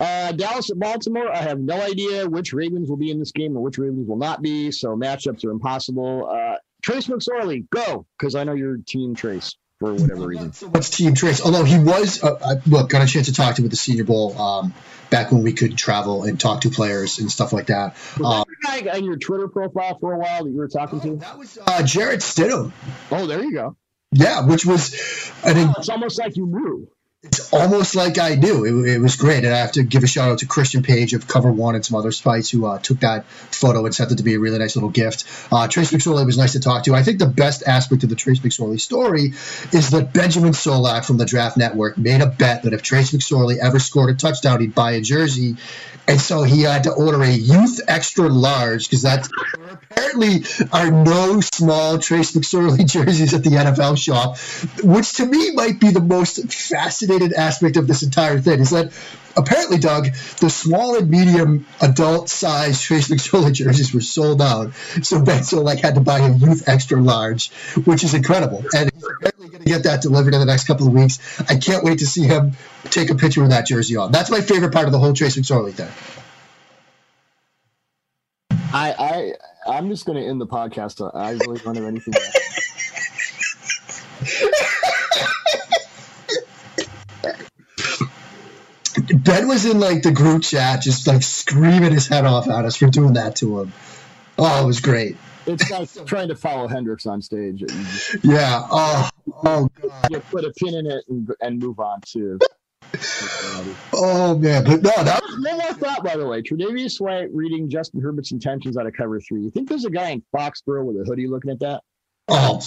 Uh, Dallas at Baltimore. I have no idea which Ravens will be in this game and which Ravens will not be. So matchups are impossible. Uh, Trace McSorley, go because I know your team Trace for whatever reason. so much team trace. Although he was, uh, I, look, got a chance to talk to him at the Senior Bowl um, back when we could travel and talk to players and stuff like that. Um, Was that the guy on your Twitter profile for a while that you were talking to? that was uh, Jarrett Stidham. Oh, there you go. Yeah, which was, I think It's almost like you knew. It's almost like I do. It, it was great, and I have to give a shout out to Christian Page of Cover One and some other spites who uh, took that photo and sent it to be a really nice little gift. Uh, Trace McSorley was nice to talk to. I think the best aspect of the Trace McSorley story is that Benjamin Solak from the Draft Network made a bet that if Trace McSorley ever scored a touchdown, he'd buy a jersey, and so he had to order a youth extra large because that's apparently are no small Trace McSorley jerseys at the NFL shop, which to me might be the most fascinating aspect of this entire thing. Is that apparently, Doug, the small and medium adult size Trace McSorley jerseys were sold out, so Ben Solak had to buy a youth extra large, which is incredible. And he's apparently going to get that delivered in the next couple of weeks. I can't wait to see him take a picture with that jersey on. That's my favorite part of the whole Trace McSorley thing. I, I, I'm just going to end the podcast. I really don't have anything. Ben was in like the group chat, just like screaming his head off at us for doing that to him. Oh, it was great. It's like trying to follow Hendrix on stage. Just, Yeah. Oh, oh, God. you put a pin in it and, and move on to. oh man. But no, that was One more thought, by the way. Tre'Davious White reading Justin Herbert's intentions out of cover three. You think there's a guy in Foxborough with a hoodie looking at that? Oh,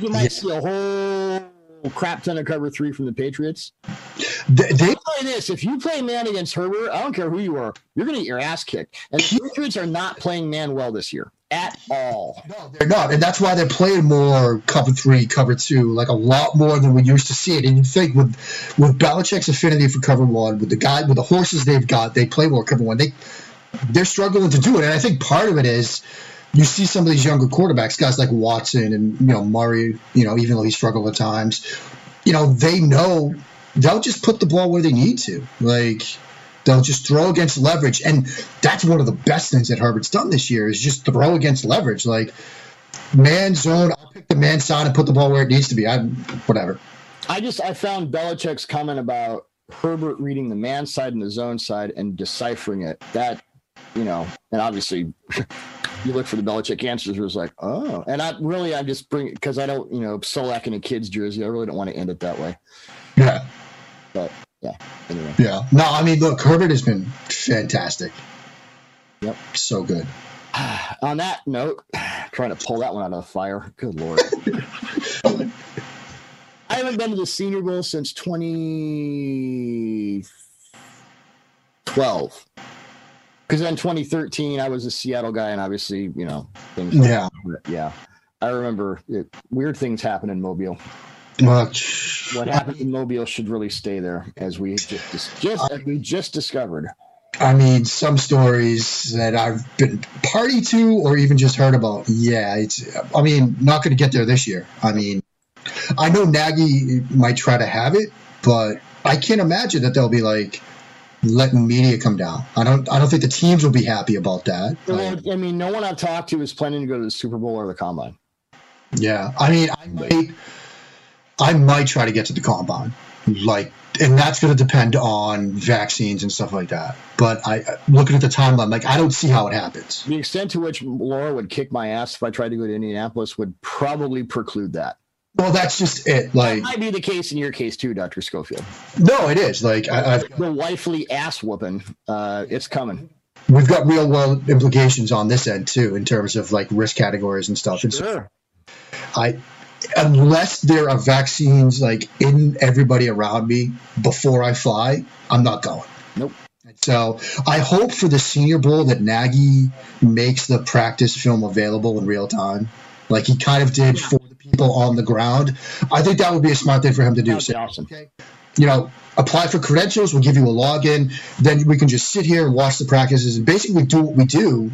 You might see a whole crap ton of cover three from the Patriots. They, they you this: if you play man against Herbert, I don't care who you are, you're going to get your ass kicked. And the Patriots are not playing man well this year. at all. No, they're not, and that's why they're playing more cover three, cover two, like a lot more than we used to see it. And you think with with Belichick's affinity for cover one, with the guy with the horses they've got, they play more cover one. They they're struggling to do it, and I think part of it is you see some of these younger quarterbacks, guys like Watson and you know Murray, you know even though he struggled at times, you know they know they'll just put the ball where they need to, like. They'll just throw against leverage, and that's one of the best things that Herbert's done this year is just throw against leverage. Like man zone, I'll pick the man side and put the ball where it needs to be. I whatever. I just I found Belichick's comment about Herbert reading the man side and the zone side and deciphering it. That you know, and obviously you look for the Belichick answers. It was like, oh, and I really I'm just bringing because I don't you know Solak in a kid's jersey. I really don't want to end it that way. Yeah. But yeah. Anyway. Yeah. No, I mean, look, Herbert has been fantastic. Yep. So good. On that note, trying to pull that one out of the fire. Good lord. I haven't been to the Senior Bowl since 2012. Because then 2013, I was a Seattle guy, and obviously, you know, things. Yeah. Yeah. I remember it, weird things happen in Mobile. Well, What happened in Mobile should really stay there, as we just, just as we just discovered. I mean, some stories that I've been party to or even just heard about. Yeah, it's. I mean, not going to get there this year. I mean, I know Nagy might try to have it, but I can't imagine that they'll be like letting media come down. I don't. I don't think the teams will be happy about that. Well, I mean, no one I've talked to is planning to go to the Super Bowl or the Combine. Yeah, I mean, I might. I might try to get to the combine, like, and that's going to depend on vaccines and stuff like that. But I, looking at the timeline, like, I don't see how it happens. The extent to which Laura would kick my ass if I tried to go to Indianapolis would probably preclude that. Well, that's just it. Like, That might be the case in your case too, Doctor Schofield. no, it is. Like, I, I've, The wifely ass whooping, uh, it's coming. we've got real world implications on this end too, in terms of like risk categories and stuff. And so Sure. I, unless there are vaccines like in everybody around me before I fly, I'm not going. Nope. So I hope for the Senior Bowl that Nagy makes the practice film available in real time, like he kind of did for the people on the ground. I think that would be a smart thing for him to do. Be awesome. okay, you know, apply for credentials. We'll give you a login. Then we can just sit here and watch the practices and basically do what we do,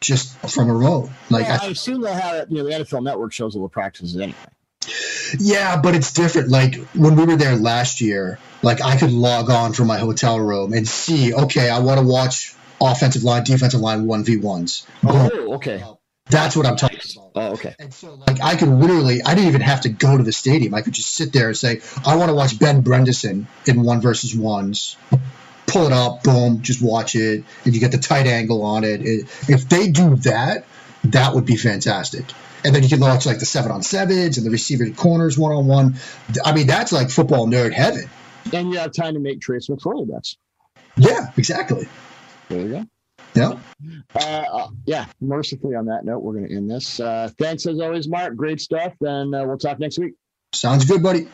just from a remote. Like Yeah, I, I assume they'll have you know the NFL Network shows all the practices anyway. Yeah, but it's different. Like when we were there last year, like I could log on from my hotel room and see, okay, I want to watch offensive line, defensive line, one v ones. Oh, okay. That's what I'm talking about. Oh, okay. And so, like, I could literally, I didn't even have to go to the stadium. I could just sit there and say, I want to watch Ben Bredeson in one versus ones. Pull it up, boom, just watch it, and you get the tight angle on it. it if they do that, that would be fantastic. And then you can watch like the seven on sevens and the receiver corners one on one. I mean, that's like football nerd heaven. And you have time to make trades Trace McSorley bets. Yeah, exactly. There you go. Yeah. Uh, uh, yeah, mercifully on that note, we're going to end this. Uh, thanks as always, Mark. Great stuff. And uh, we'll talk next week. Sounds good, buddy.